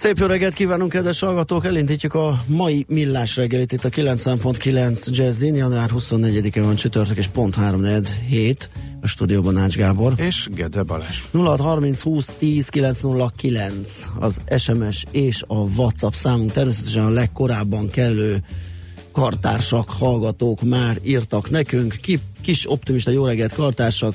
Szép jó reggelt kívánunk, kedves hallgatók! Elindítjuk a mai millás reggelit itt a 9.9 Jazzin. Január 24-e van csütörtök, és pont 3 hét a stúdióban Ács Gábor. És Gede Balázs. 0630 20 10 909 az SMS és a WhatsApp számunk. Természetesen a legkorábban kellő kartársak, hallgatók már írtak nekünk. Ki, kis optimista jó reggelt kartársak,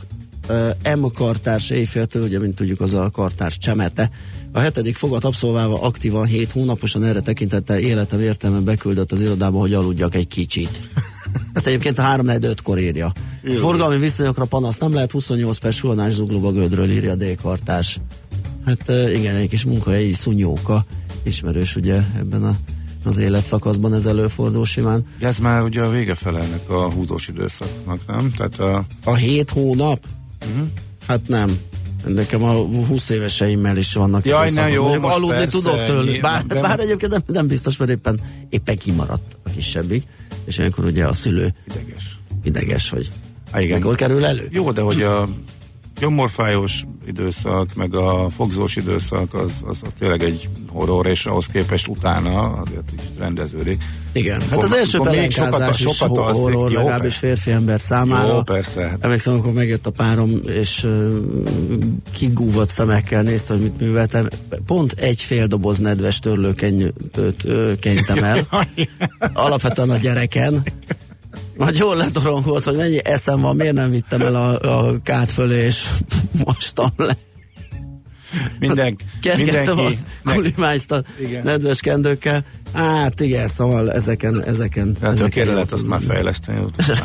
M kartárs éjféltől, ugye, mint tudjuk, az a kartárs csemete. A hetedik fogat abszolválva aktívan 7 hónaposan erre tekintette életem értelme beküldött az irodába, hogy aludjak egy kicsit. Ezt egyébként a 3 5 kor írja. Jó, Forgalmi viszonyokra panasz nem lehet, 28 perc suhanás zuglóba gödről írja a D-kartás. Hát igen, egy kis munkahelyi szunyóka, ismerős ugye ebben a az életszakaszban ez előfordul simán. De ez már ugye a vége felelnek a húzós időszaknak, nem? Tehát a... A hét hónap? Uh-huh. Hát nem. Nekem a 20 éveseimmel is vannak. Jaj, nem jó, most Aludni persze, tudok tőle. Bár, nem, bár egyébként nem, nem biztos, mert éppen, éppen kimaradt a kisebbik. És ilyenkor ugye a szülő Ideges. ideges, hogy Há, igen. mikor kerül elő. Jó, de hogy a gyomorfájós időszak, meg a fogzós időszak, az, az, az tényleg egy horror, és ahhoz képest utána azért is rendeződik. Igen, hát az első sokat- is sokat alszik. horror, Jó, legalábbis férfi ember számára. Jó, persze. Emlékszem, amikor megjött a párom, és uh, kigúvott szemekkel nézte, hogy mit műveltem. Pont egy fél doboz nedves törlőkenyőt kenytem el. Alapvetően a gyereken. Majd jól letorongolt, hogy mennyi eszem van, miért nem vittem el a, a kát fölé, és mostam le. Minden, Kergettem a mindenki, kulimányt a Igen. nedves kendőkkel. Hát igen, szóval ezeken, ezeken. tehát a ezeken kérelet jó azt már fejleszteni.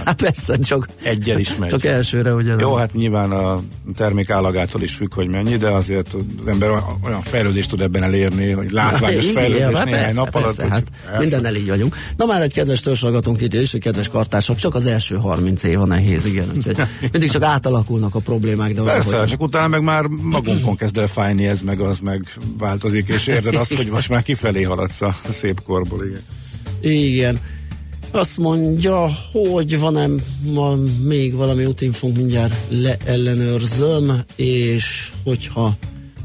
Hát persze, csak, Egyel is megy. csak elsőre ugye. Jó, hát nyilván a termék állagától is függ, hogy mennyi, de azért az ember olyan- fejlődést tud ebben elérni, hogy látványos Igen, fejlődés hát néhány persze, nap persze, hát mindennel így vagyunk. Na már egy kedves törzshallgatónk írja is, hogy kedves kartások, csak az első 30 év a nehéz, igen. Úgyhogy mindig csak átalakulnak a problémák, de Persze, valahogy- csak utána meg már magunkon kezd el fájni ez, meg az meg változik, és érzed azt, hogy most már kifelé haladsz a szép korból, igen. Igen. Azt mondja, hogy van-e ma még valami útinfónk, mindjárt leellenőrzöm, és hogyha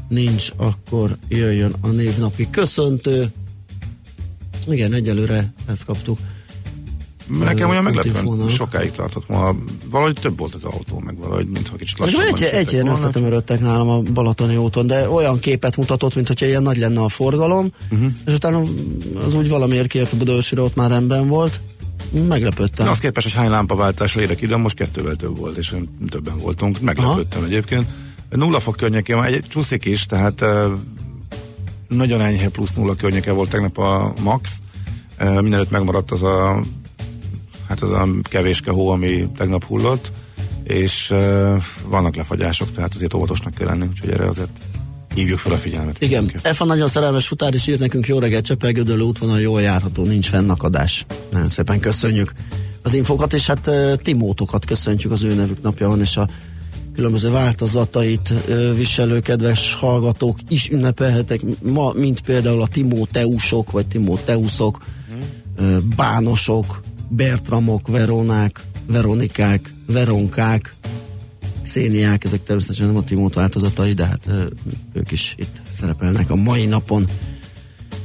nincs, akkor jöjjön a névnapi köszöntő. Igen, egyelőre ezt kaptuk. Nekem olyan meglepően sokáig tartott ma. Valahogy több volt az autó, meg valahogy, mintha kicsit lassabban egy, egy ilyen összetömörödtek nálam a Balatoni úton, de olyan képet mutatott, mint hogyha ilyen nagy lenne a forgalom, uh-huh. és utána az úgy valamiért kiért a Budaörsire, ott már rendben volt. Meglepődtem. Az képest, hogy hány lámpaváltásra érek ide, most kettővel több volt, és többen voltunk. Meglepődtem Aha. egyébként. Nulla fok környékén van, egy csúszik is, tehát nagyon enyhe plusz nulla környéke volt tegnap a max. Mindenütt megmaradt az a hát az a kevéske hó, ami tegnap hullott, és vannak lefagyások, tehát azért óvatosnak kell lenni, úgyhogy erre azért hívjuk fel a figyelmet. Igen, F a nagyon szerelmes futár is írt nekünk jó reggelt, Csepelgödölő útvonal jól járható, nincs fennakadás. Nagyon szépen köszönjük az infokat, és hát Timótokat köszöntjük, az ő nevük napja van, és a különböző változatait viselő kedves hallgatók is ünnepelhetek ma, mint például a Timóteusok, vagy Timóteuszok, ö, Bánosok, Bertramok, Veronák, Veronikák, Veronkák, Széniák, ezek természetesen nem a Timót változatai, de hát ők is itt szerepelnek a mai napon.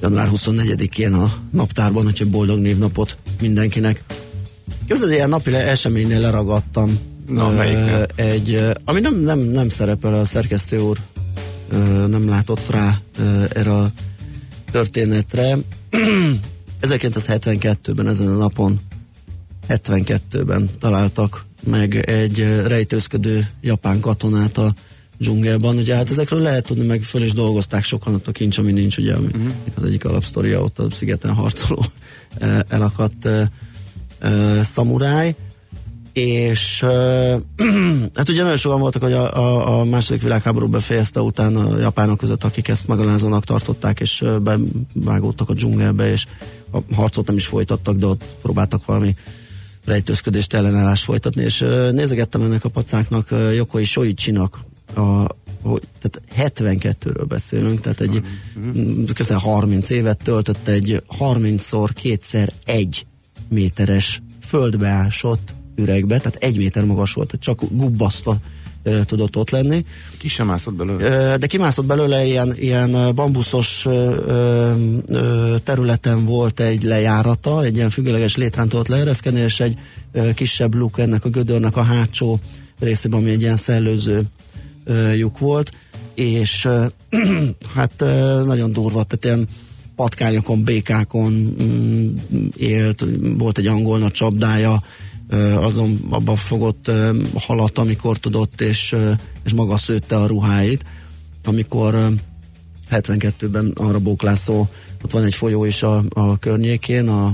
január 24-én a naptárban, úgyhogy boldog névnapot mindenkinek. Képzeld, ilyen napi eseménynél leragadtam. Na, melyiknél? Egy, ami nem, nem, nem szerepel a szerkesztő úr, nem látott rá erre a történetre. 1972-ben ezen a napon 72-ben találtak meg egy rejtőzködő japán katonát a dzsungelban. Ugye hát ezekről lehet tudni, meg föl is dolgozták sokan ott a kincs, ami nincs, ugye, ami uh-huh. az egyik alapsztoria, ott a szigeten harcoló elakadt uh, uh, szamuráj és uh, hát ugye nagyon sokan voltak, hogy a, a, a második világháború befejezte után a japánok között, akik ezt megalázónak tartották, és uh, bevágódtak a dzsungelbe, és a harcot nem is folytattak, de ott próbáltak valami rejtőzködést, ellenállást folytatni, és nézegettem ennek a pacáknak, Jokoi Soichinak, a, hogy, tehát 72-ről beszélünk, tehát egy uh-huh. közel 30 évet töltött egy 30-szor kétszer egy méteres földbeásott üregbe, tehát egy méter magas volt, csak gubbasztva tudott ott lenni. Ki sem mászott belőle? E, de kimászott belőle ilyen, ilyen bambuszos területen volt egy lejárata, egy ilyen függőleges létrán tudott leereszkedni, és egy kisebb luk ennek a gödörnek a hátsó részében, ami egy ilyen szellőző e, lyuk volt, és hát nagyon durva, tehát ilyen patkányokon, békákon mm, élt, volt egy angol nagy csapdája, azon abban fogott halat, amikor tudott, és, és maga szőtte a ruháit. Amikor 72-ben arra bóklászó, ott van egy folyó is a, a környékén, a,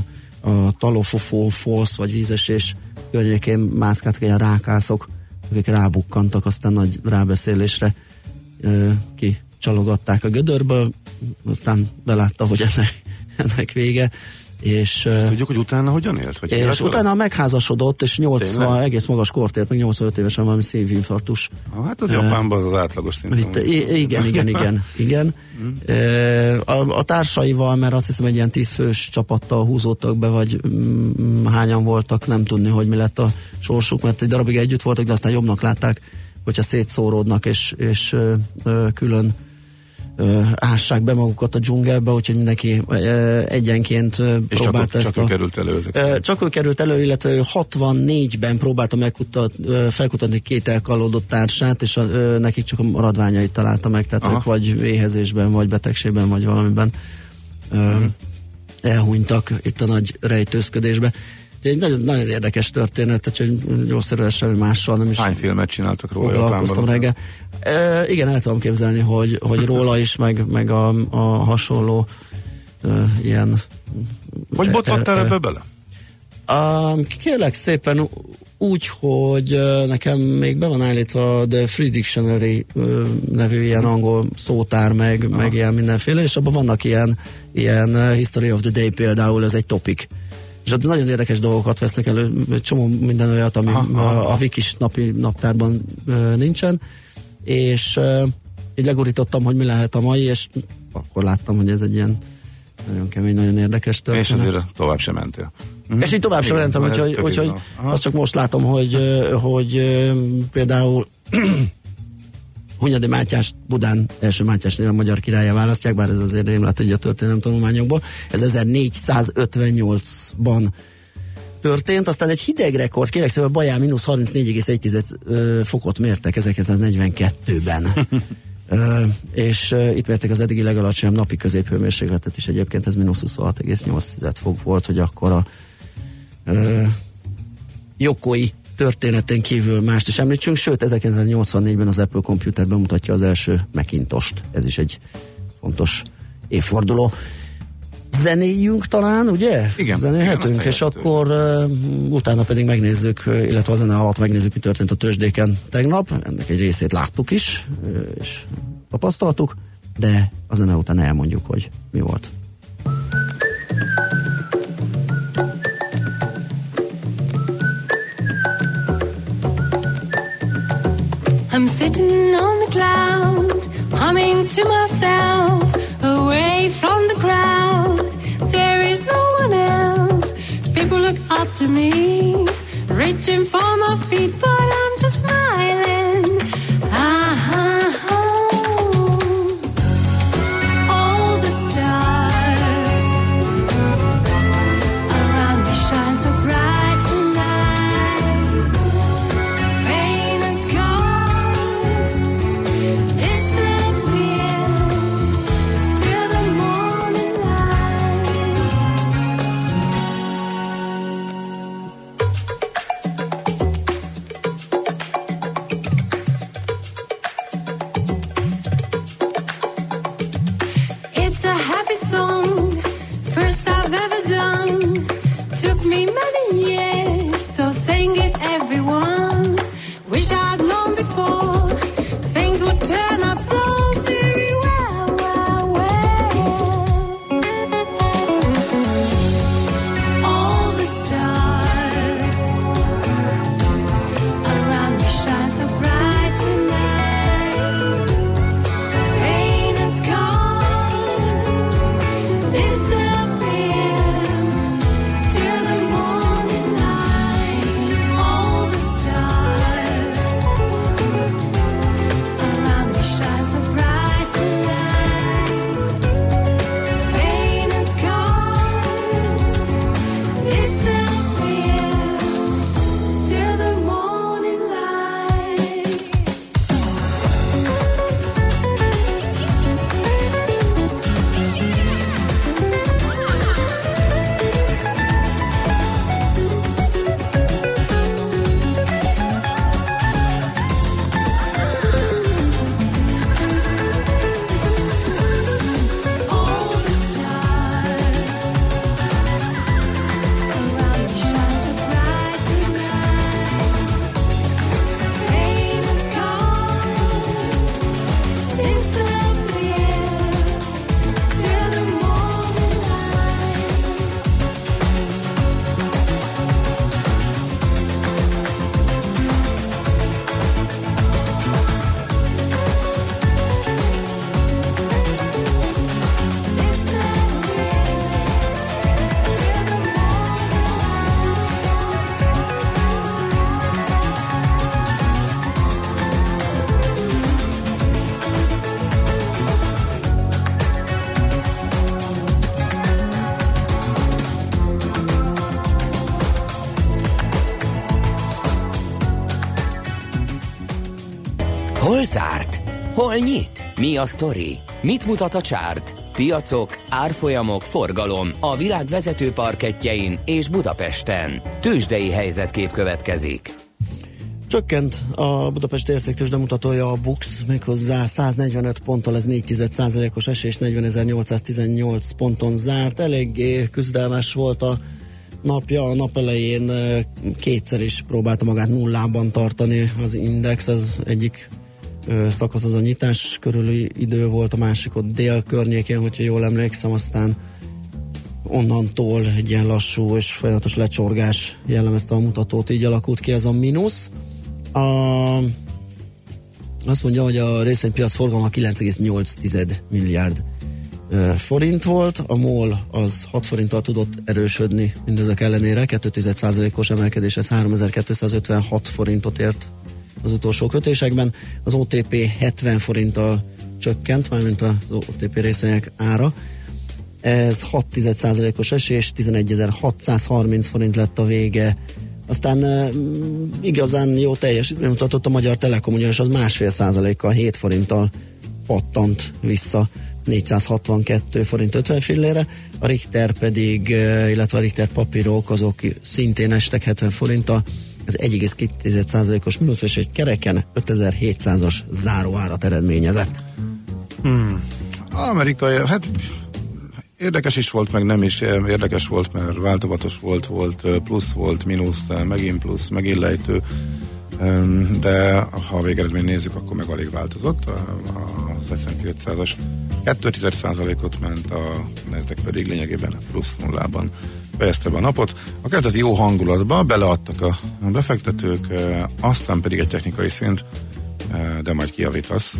a Talofofó Falls, vagy vízesés környékén mászkáltak ilyen rákászok, akik rábukkantak, aztán nagy rábeszélésre ö, ki csalogatták a gödörből, aztán belátta, hogy ennek, ennek vége, és, és tudjuk, hogy utána hogyan élt? Vagy és utána megházasodott, és 80, egész magas kort élt, meg 85 évesen valami szívinfarktus. Ah, hát az Japánban az az átlagos szint. Itt, igen, igen, igen, igen. Mm. a, a társaival, mert azt hiszem egy ilyen tízfős csapattal húzódtak be, vagy mm, hányan voltak, nem tudni, hogy mi lett a sorsuk, mert egy darabig együtt voltak, de aztán jobbnak látták, hogyha szétszóródnak, és, és ö, ö, külön ássák be magukat a dzsungelbe, úgyhogy mindenki egyenként és próbált csak, ezt csak a... került elő ezek. Csak ő került elő, illetve ő 64-ben próbálta megkutat, felkutatni két elkalódott társát, és a, nekik csak a maradványait találta meg, tehát Aha. ők vagy éhezésben, vagy betegségben, vagy valamiben uh-huh. elhunytak itt a nagy rejtőzködésbe egy nagyon, nagyon érdekes történet, hogy gyógyszerűen semmi mással nem is. Hány filmet csináltak róla? Foglalkoztam reggel. E, igen, el tudom képzelni, hogy, hogy róla is, meg, meg a, a hasonló e, ilyen... Hogy botlattál ebbe bele? A, kérlek szépen úgy, hogy nekem még be van állítva a The Free Dictionary nevű ilyen angol szótár, meg, ah. meg ilyen mindenféle, és abban vannak ilyen, ilyen History of the Day például, ez egy topik és ott nagyon érdekes dolgokat vesznek elő, csomó minden olyat, ami aha, a, a Wikis napi naptárban uh, nincsen, és így legurítottam, hogy mi lehet a mai, és akkor láttam, hogy ez egy ilyen nagyon kemény, nagyon érdekes történet. És azért tovább sem mentél. Mm. És így tovább sem mentem, úgyhogy, úgyhogy azt csak most látom, hogy, hogy például Hunyadi Mátyás Budán első Mátyás néven magyar királya választják, bár ez azért rémlet egy a történelem tanulmányokból. Ez 1458-ban történt, aztán egy hideg rekord, kérlek szépen Baján mínusz 34,1 fokot mértek 1942-ben. Uh, és uh, itt mérték az eddigi legalacsonyabb napi középhőmérsékletet is egyébként, ez mínusz 26,8 fok volt, hogy akkor a uh, Jokoi történeten kívül mást is említsünk, sőt 1984-ben az Apple Computer bemutatja az első Macintost, ez is egy fontos évforduló. Zenéjünk talán, ugye? Igen. Zenélhetünk, igen, és akkor uh, utána pedig megnézzük, illetve a zene alatt megnézzük, mi történt a tőzsdéken tegnap. Ennek egy részét láttuk is, és tapasztaltuk, de a zene után elmondjuk, hogy mi volt. I'm sitting on the cloud, humming to myself, to me, reaching for my feet, Hol nyit? Mi a sztori? Mit mutat a csárt? Piacok, árfolyamok, forgalom a világ vezető parketjein és Budapesten. Tősdei helyzetkép következik. Csökkent a Budapest értéktős mutatója a BUX, méghozzá 145 ponttal, ez 4 os esés, 40.818 ponton zárt. Eléggé küzdelmes volt a napja, a nap elején kétszer is próbálta magát nullában tartani az index, az egyik szakasz az a nyitás körüli idő volt, a másik ott dél környékén, hogyha jól emlékszem, aztán onnantól egy ilyen lassú és folyamatos lecsorgás jellemezte a mutatót, így alakult ki ez a mínusz. A, azt mondja, hogy a részvénypiac forgalma 9,8 milliárd forint volt, a MOL az 6 forinttal tudott erősödni mindezek ellenére, 2,1%-os emelkedés, ez 3256 forintot ért az utolsó kötésekben. Az OTP 70 forinttal csökkent, mármint az OTP részvények ára. Ez 6,1%-os esés, 11.630 forint lett a vége. Aztán uh, igazán jó teljesítmény mutatott a Magyar Telekom, ugyanis az másfél százalékkal 7 forinttal pattant vissza 462 forint 50 fillére, a Richter pedig, illetve a Richter papírok azok szintén estek 70 forinttal, ez 1,2%-os mínusz, és egy kereken 5700-as záróárat eredményezett. Hmm. Amerikai, hát érdekes is volt, meg nem is érdekes volt, mert változatos volt, volt plusz, volt mínusz, megint plusz, megint lejtő, de ha a végeredmény nézzük, akkor meg alig változott. Az S&P 500-as 2,1%-ot ment, a Nasdaq pedig lényegében plusz nullában fejezte be a napot. A kezdeti jó hangulatba beleadtak a befektetők, aztán pedig egy technikai szint, de majd kiavítasz.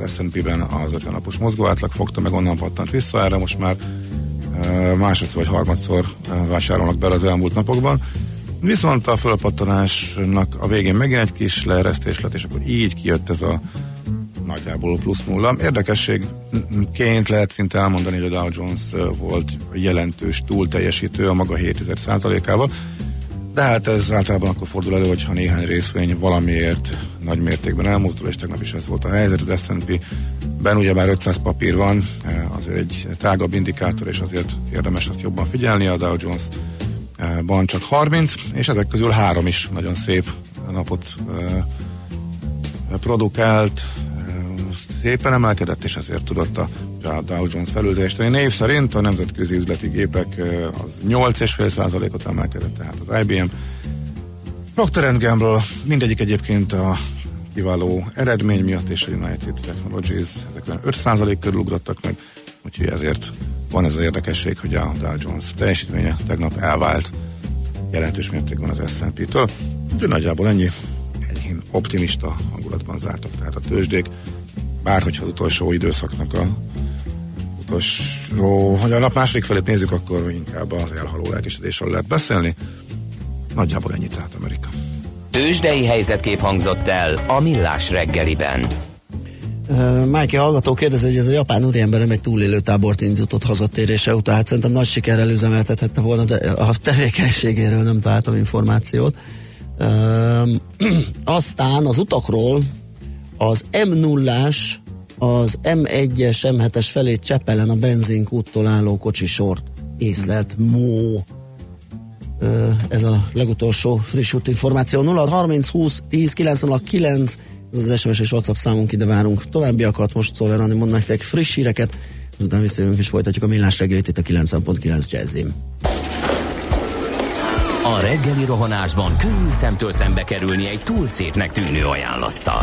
Az S&P-ben az 50 napos mozgóátlag fogta, meg onnan pattant vissza, erre most már másodszor vagy harmadszor vásárolnak bele az elmúlt napokban. Viszont a fölpattanásnak a végén megint egy kis leeresztés lett, és akkor így kijött ez a nagyjából plusz nulla. Érdekességként lehet szinte elmondani, hogy a Dow Jones volt jelentős túlteljesítő a maga 7%-ával, de hát ez általában akkor fordul elő, hogyha néhány részvény valamiért nagy mértékben elmozdul, és tegnap is ez volt a helyzet. Az S&P-ben ugyebár 500 papír van, azért egy tágabb indikátor, és azért érdemes azt jobban figyelni. A Dow Jones ban csak 30, és ezek közül három is nagyon szép napot produkált, szépen emelkedett, és ezért tudott a Dow Jones felülteljesíteni. Név szerint a nemzetközi üzleti gépek az 8,5%-ot emelkedett, tehát az IBM Procter Gamble, mindegyik egyébként a kiváló eredmény miatt, és a United Technologies ezekben 5% körül ugrottak meg, úgyhogy ezért van ez az érdekesség, hogy a Dow Jones teljesítménye tegnap elvált jelentős mértékben az S&P-től. De nagyjából ennyi enyhén optimista hangulatban zártak, tehát a tőzsdék, bárhogyha az utolsó időszaknak a utolsó, hogy a nap második felét nézzük, akkor inkább az elhaló lelkesedésről lehet beszélni. Nagyjából ennyi tehát Amerika. Tőzsdei helyzetkép hangzott el a Millás reggeliben. Uh, Májki hallgató kérdezi, hogy ez a japán úriember nem egy túlélő tábort indított hazatérése után. Hát szerintem nagy sikerrel üzemeltethette volna, de a tevékenységéről nem találtam információt. Uh, aztán az utakról az M0-ás az M1-es, M7-es felé Csepelen a benzinkúttól álló kocsisort észlelt mó. Ez a legutolsó friss út információ. 0 30 20 10 909 ez az SMS és WhatsApp számunk, ide várunk továbbiakat. Most Szoller Anni mond nektek friss híreket, azután visszajövünk és folytatjuk a millás reggelit itt a 90.9 Jazzim. A reggeli rohanásban könnyű szemtől szembe kerülni egy túl szépnek tűnő ajánlattal.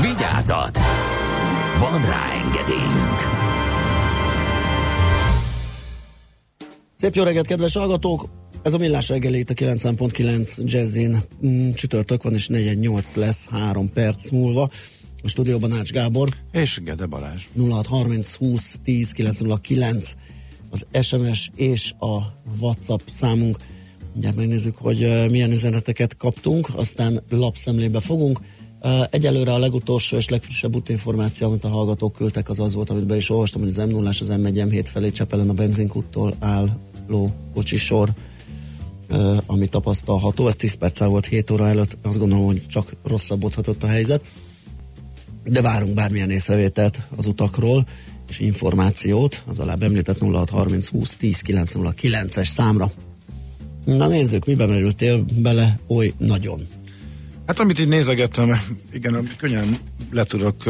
Vigyázat! Van rá engedélyünk! Szép jó reggelt, kedves hallgatók! Ez a Millás reggeli itt a 90.9 Jazzin. Mm, csütörtök van és 418 lesz 3 perc múlva. A stúdióban Ács Gábor. És Gede Balázs. 0630 20 10 909 az SMS és a WhatsApp számunk. Ugye megnézzük, hogy milyen üzeneteket kaptunk, aztán lapszemlébe fogunk. Egyelőre a legutolsó és legfrissebb útinformáció, amit a hallgatók küldtek, az az volt, amit be is olvastam, hogy az m 0 az M1 M7 felé Csepelen a benzinkúttól álló kocsisor, ami tapasztalható. Ez 10 perccel volt 7 óra előtt, azt gondolom, hogy csak rosszabbodhatott a helyzet. De várunk bármilyen észrevételt az utakról, és információt az alább említett 0630 20 10 909-es számra. Na nézzük, miben merültél bele oly nagyon? Hát amit így nézegettem, igen, könnyen le tudok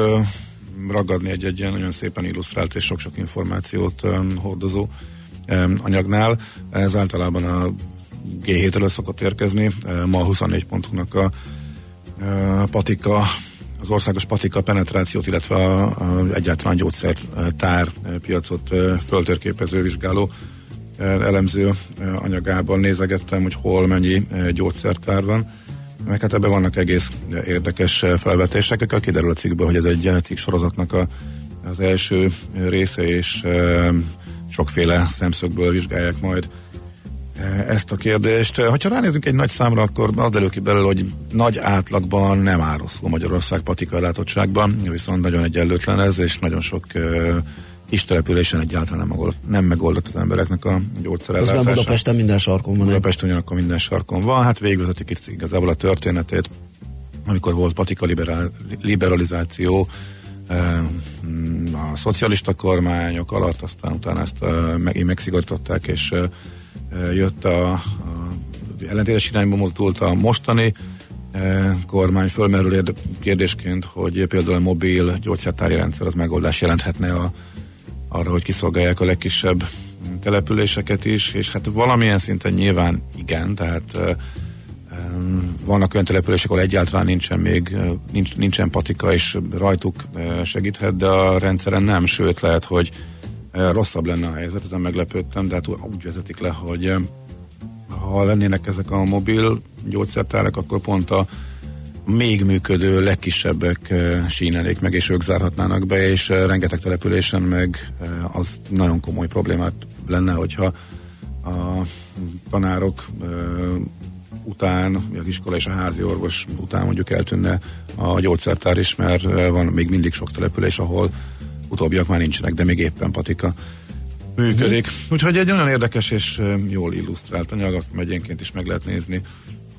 ragadni egy-egy ilyen nagyon szépen illusztrált és sok-sok információt hordozó anyagnál. Ez általában a G7-ről szokott érkezni. Ma 24 pontunknak a patika az országos patika penetrációt, illetve a, a egyáltalán gyógyszertár piacot föltérképező vizsgáló elemző anyagában nézegettem, hogy hol mennyi gyógyszertár van meg hát ebben vannak egész érdekes felvetések, akkor kiderül a cikkből, hogy ez egy cikk sorozatnak a, az első része, és e, sokféle szemszögből vizsgálják majd ezt a kérdést. Ha ránézünk egy nagy számra, akkor az derül ki belőle, hogy nagy átlagban nem áll rosszul Magyarország patika látottságban, viszont nagyon egyenlőtlen ez, és nagyon sok kis településen egyáltalán nem megoldott, nem megoldott az embereknek a gyógyszerellátása. Közben Budapesten minden sarkon van. Budapesten ugyanakkor minden sarkon van. Hát végigvezetik itt igazából a történetét, amikor volt patika liberál, liberalizáció, eh, a szocialista kormányok alatt, aztán utána ezt eh, meg, megszigorították, és eh, jött a, a ellentétes irányba mozdult a mostani kormány fölmerül kérdésként, hogy például a mobil gyógyszertári rendszer az megoldás jelenthetne a arra, hogy kiszolgálják a legkisebb településeket is, és hát valamilyen szinten nyilván igen, tehát vannak olyan települések, ahol egyáltalán nincsen még, nincs, nincsen patika, és rajtuk segíthet, de a rendszeren nem, sőt lehet, hogy rosszabb lenne a helyzet, ezen meglepődtem, de hát úgy vezetik le, hogy ha lennének ezek a mobil gyógyszertárak, akkor pont a még működő legkisebbek eh, sínenék meg, és ők zárhatnának be, és eh, rengeteg településen meg eh, az nagyon komoly problémát lenne, hogyha a tanárok után, az iskola és a házi orvos után mondjuk eltűnne a gyógyszertár is, mert van még mindig sok település, ahol utóbbiak már nincsenek, de még éppen patika működik. Uh-huh. Úgyhogy egy olyan érdekes és jól illusztrált anyag, megyénként is meg lehet nézni,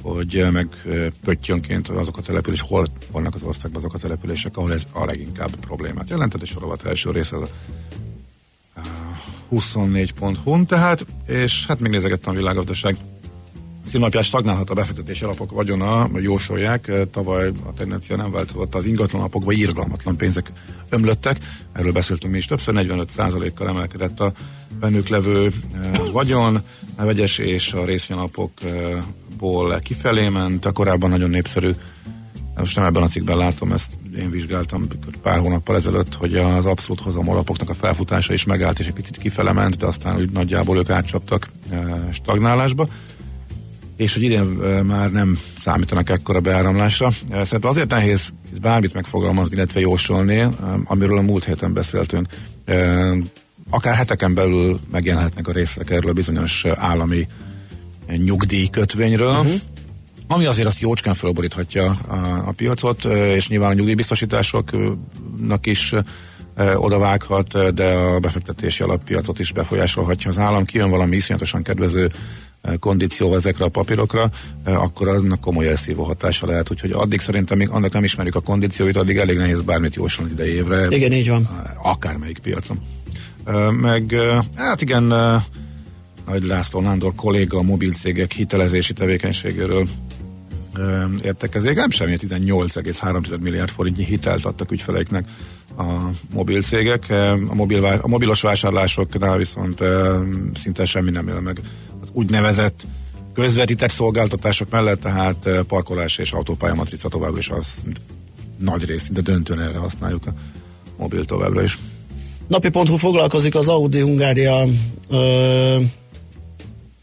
hogy meg pöttyönként azok a települések, hol vannak az országban azok a települések, ahol ez a leginkább problémát jelentett, és a rovat első része az a 24.hu, tehát, és hát megnézegettem a világgazdaság címlapján stagnálhat a befektetési alapok vagyona, jósolják. Tavaly a tendencia nem változott, az ingatlan alapokba írgalmatlan pénzek ömlöttek. Erről beszéltünk mi is többször, 45%-kal emelkedett a bennük levő vagyon, a vegyes és a részvényalapokból kifelé ment, a korábban nagyon népszerű most nem ebben a cikkben látom, ezt én vizsgáltam pár hónappal ezelőtt, hogy az abszolút hozam alapoknak a felfutása is megállt, és egy picit kifele ment, de aztán úgy nagyjából ők átcsaptak stagnálásba és hogy idén már nem számítanak ekkora beáramlásra. Szerintem azért nehéz bármit megfogalmazni, illetve jósolni, amiről a múlt héten beszéltünk. Akár heteken belül megjelenhetnek a részletek erről a bizonyos állami nyugdíjkötvényről, uh-huh. ami azért azt jócskán felboríthatja a, a piacot, és nyilván a nyugdíjbiztosításoknak is odavághat, de a befektetési alappiacot is befolyásolhatja az állam. Kijön valami iszonyatosan kedvező kondícióval ezekre a papírokra, akkor aznak komoly elszívó hatása lehet. Úgyhogy addig szerintem, még annak nem ismerjük a kondícióit, addig elég nehéz bármit jósolni idei évre. Igen, így van. Akármelyik piacon. Meg, hát igen, Nagy László Nándor kolléga a mobil cégek hitelezési tevékenységéről értekezik. Nem semmi 18,3 milliárd forintnyi hitelt adtak ügyfeleiknek a mobil cégek. A, mobil, a mobilos vásárlásoknál viszont szinte semmi nem él meg úgynevezett közvetített szolgáltatások mellett, tehát eh, parkolás és autópálya matrica továbbra is az nagy rész, de döntően erre használjuk a mobil továbbra is. Napi.hu foglalkozik az Audi Hungária ö,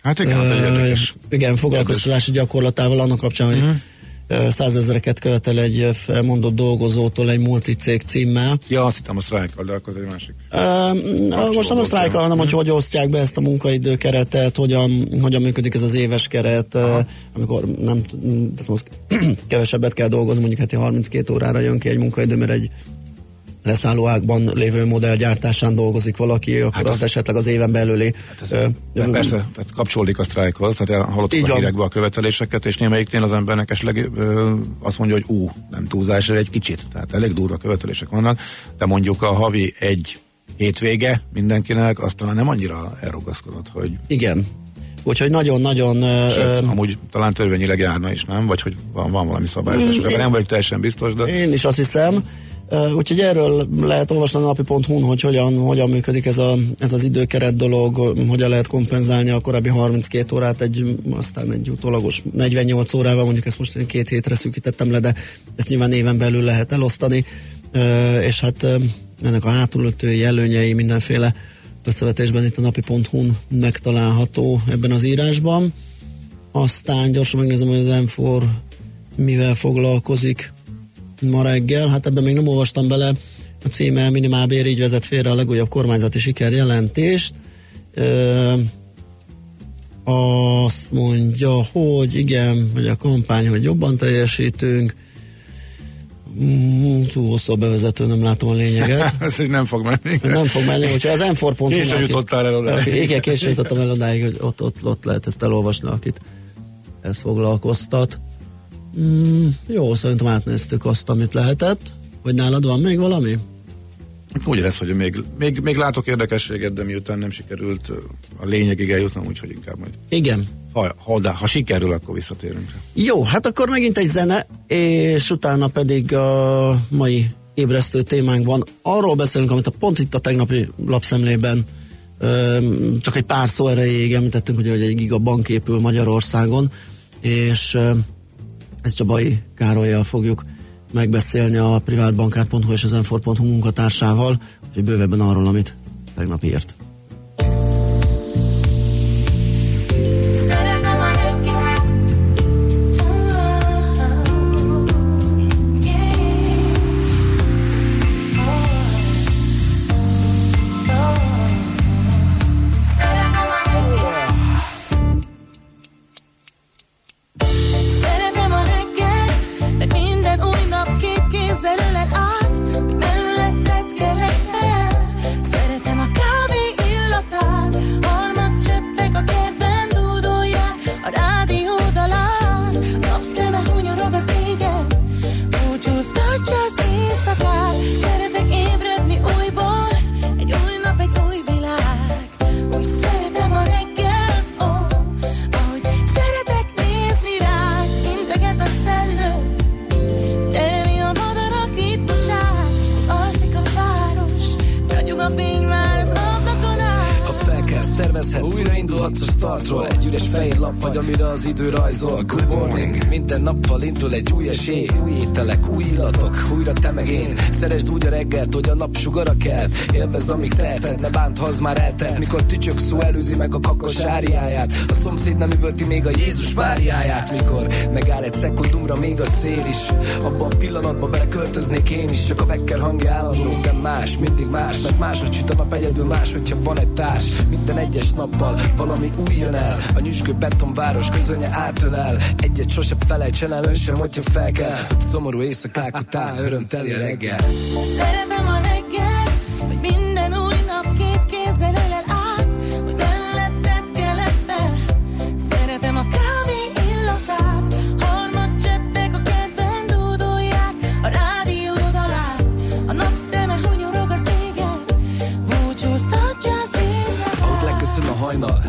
Hát igen, az egy érdekes. Igen, foglalkoztatási gyakorlatával annak kapcsán, hogy uh-huh százezereket követel egy felmondott dolgozótól egy multicég címmel. Ja, azt hittem a sztrájkkal, de akkor egy másik. Uh, most nem a sztrájkkal, hanem hogy hogy osztják be ezt a munkaidőkeretet, hogyan, hogyan működik ez az éves keret, uh, amikor nem teszem, az kevesebbet kell dolgozni, mondjuk heti 32 órára jön ki egy munkaidő, mert egy leszállóákban lévő modell gyártásán dolgozik valaki, akkor hát az, azt esetleg az éven belüli. Hát ez, ö, persze, tehát kapcsolódik a sztrájkhoz, tehát hallottuk a hírekbe a követeléseket, és némelyiknél az embernek esetleg ö, azt mondja, hogy ú, nem túlzás, egy kicsit, tehát elég durva követelések vannak, de mondjuk a havi egy hétvége mindenkinek, azt talán nem annyira elrugaszkodott, hogy... Igen, Úgyhogy nagyon-nagyon... Sőt, amúgy talán törvényileg járna is, nem? Vagy hogy van, van valami szabályozás. Mm, nem vagyok teljesen biztos, de... Én is azt hiszem. Úgyhogy erről lehet olvasni a napi.hu-n, hogy hogyan, hogyan működik ez, a, ez az időkeret dolog, hogyan lehet kompenzálni a korábbi 32 órát egy, aztán egy utólagos 48 órával, mondjuk ezt most én két hétre szűkítettem le, de ezt nyilván éven belül lehet elosztani, és hát ennek a hátulütői előnyei mindenféle összevetésben itt a napi.hu-n megtalálható ebben az írásban. Aztán gyorsan megnézem, hogy az M4 mivel foglalkozik ma reggel, hát ebben még nem olvastam bele, a címe minimálbér így vezet félre a legújabb kormányzati sikerjelentést. Ö, azt mondja, hogy igen, hogy a kampány, hogy jobban teljesítünk, Mm, túl hosszú a bevezető, nem látom a lényeget. Ez nem fog menni. Nem fog menni, hogyha az pont Később jutottál el odáig. Igen, később jutottam el odáig, hogy ott, ott, ott lehet ezt elolvasni, akit ez foglalkoztat. Mm, jó, szerintem átnéztük azt, amit lehetett. Vagy nálad van még valami? Úgy lesz, hogy még, még, még látok érdekességet, de miután nem sikerült a lényegig eljutnom, úgyhogy inkább majd. Igen. Ha, ha, de, ha sikerül, akkor visszatérünk. Jó, hát akkor megint egy zene, és utána pedig a mai ébresztő témánkban arról beszélünk, amit a pont itt a tegnapi lapszemlében csak egy pár szó erejéig említettünk, hogy egy gigabank épül Magyarországon, és ezt Csabai Károlyjal fogjuk megbeszélni a privátbankár.hu és az enfor.hu munkatársával, hogy bővebben arról, amit tegnap írt. Rajzol Good morning, minden nappal indul egy új esély Új ételek, új illatok, újra te meg én. Szeresd úgy a reggelt, hogy a nap sugara kell. Élvezd, amíg teheted, ne bánt, ha az már eltelt. Mikor tücsök szó előzi meg a kakos áriáját. A szomszéd nem üvölti még a Jézus Máriáját Mikor megáll egy szekundumra még a szél is. Abba a pillanatba beleköltöznék én is. Csak a vekker hangja állandó, de más, mindig más. Mert máshogy süt a nap egyedül más, hogyha van egy társ. Minden egyes nappal valami új jön el. A nyüskő betonváros közönye átölel. Egyet sose felejtsen el, ön sem, hogyha fel kell. Hogy szomorú éjszakák után örömteli reggel Szeretem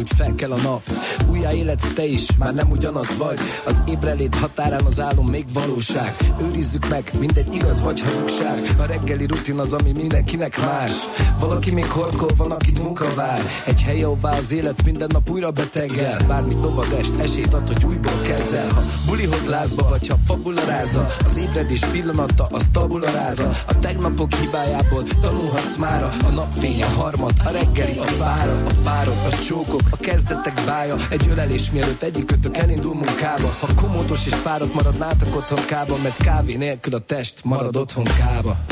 úgy fel kell a nap. Újjá életsz te is, már nem ugyanaz vagy. Az ébreléd határán az álom még valóság. Őrizzük meg, mindegy igaz vagy hazugság. A reggeli rutin az, ami mindenkinek más. Valaki még horkol, van, akit munka vár. Egy hely, ahová az élet minden nap újra betegel. Bármit dob az est, esélyt ad, hogy újból kezd el. Ha bulihoz lázba, vagy ha fabularáza Az ébredés pillanata, az tabularáza A tegnapok hibájából tanulhatsz mára. A napfény, a harmad, a reggeli, a vára A párok, a csókok, a kezdetek bája Egy ölelés mielőtt egyikőtök elindul munkába. Ha komótos és fáradt maradnátok otthon kába Mert kávé nélkül a test marad otthon kába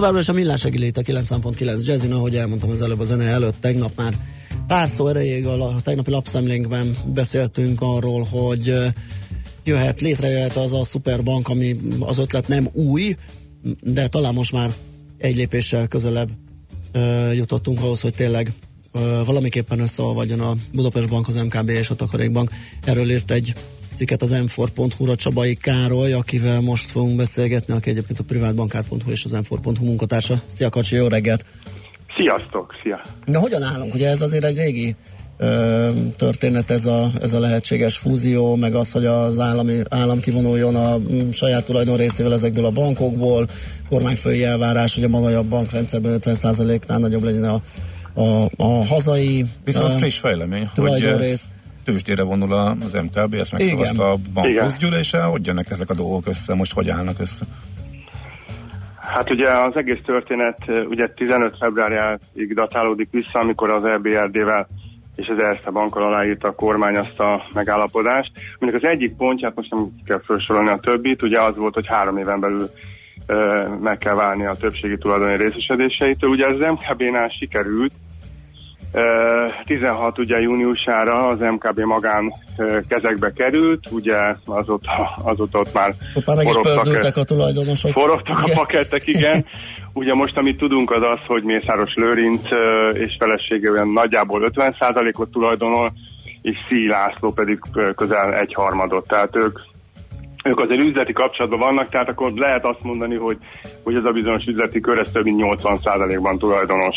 továbbra is a millás segélyléte 90.9 Jazzin, ahogy elmondtam az előbb a zene előtt, tegnap már pár szó erejéig a, a tegnapi lapszemlénkben beszéltünk arról, hogy jöhet, létrejöhet az a szuperbank, ami az ötlet nem új, de talán most már egy lépéssel közelebb jutottunk ahhoz, hogy tényleg valamiképpen összeolvadjon a Budapest Bank, az MKB és a Takarékbank. Erről írt egy cikket az m4.hu-ra Csabai Károly, akivel most fogunk beszélgetni, aki egyébként a privátbankár.hu és az m4.hu munkatársa. Szia Kacsi, jó reggelt! Sziasztok, szia! De hogyan állunk? Ugye ez azért egy régi ö, történet ez a, ez a lehetséges fúzió, meg az, hogy az állami, állam kivonuljon a mm, saját tulajdon részével ezekből a bankokból, kormányfői elvárás, hogy a magyar bankrendszerben 50%-nál nagyobb legyen a, a, a hazai Viszont ö, friss fejlemény, hogy tulajdonrész. Tőzsdére vonul az MKB, ezt megszavazta a banközgyűlése, hogy jönnek ezek a dolgok össze, most hogy állnak össze? Hát ugye az egész történet ugye 15 februárjáig datálódik vissza, amikor az EBRD-vel és az Erste bankkal aláírta a kormány azt a megállapodást. Mondjuk az egyik pontját, most nem kell felsorolni a többit, ugye az volt, hogy három éven belül ö, meg kell válni a többségi tulajdoni részesedéseitől. Ugye ez az MKB-nál sikerült, 16 ugye júniusára az MKB magán kezekbe került, ugye azóta, azóta ott már Ott már forogtak- a tulajdonosok. Forogtak a pakettek, igen. Ugye most, amit tudunk, az az, hogy Mészáros Lőrinc és felesége olyan nagyjából 50%-ot tulajdonol, és Szí László pedig közel egy harmadot. Tehát ők, ők azért üzleti kapcsolatban vannak, tehát akkor lehet azt mondani, hogy, hogy ez a bizonyos üzleti kör, ez több mint 80%-ban tulajdonos.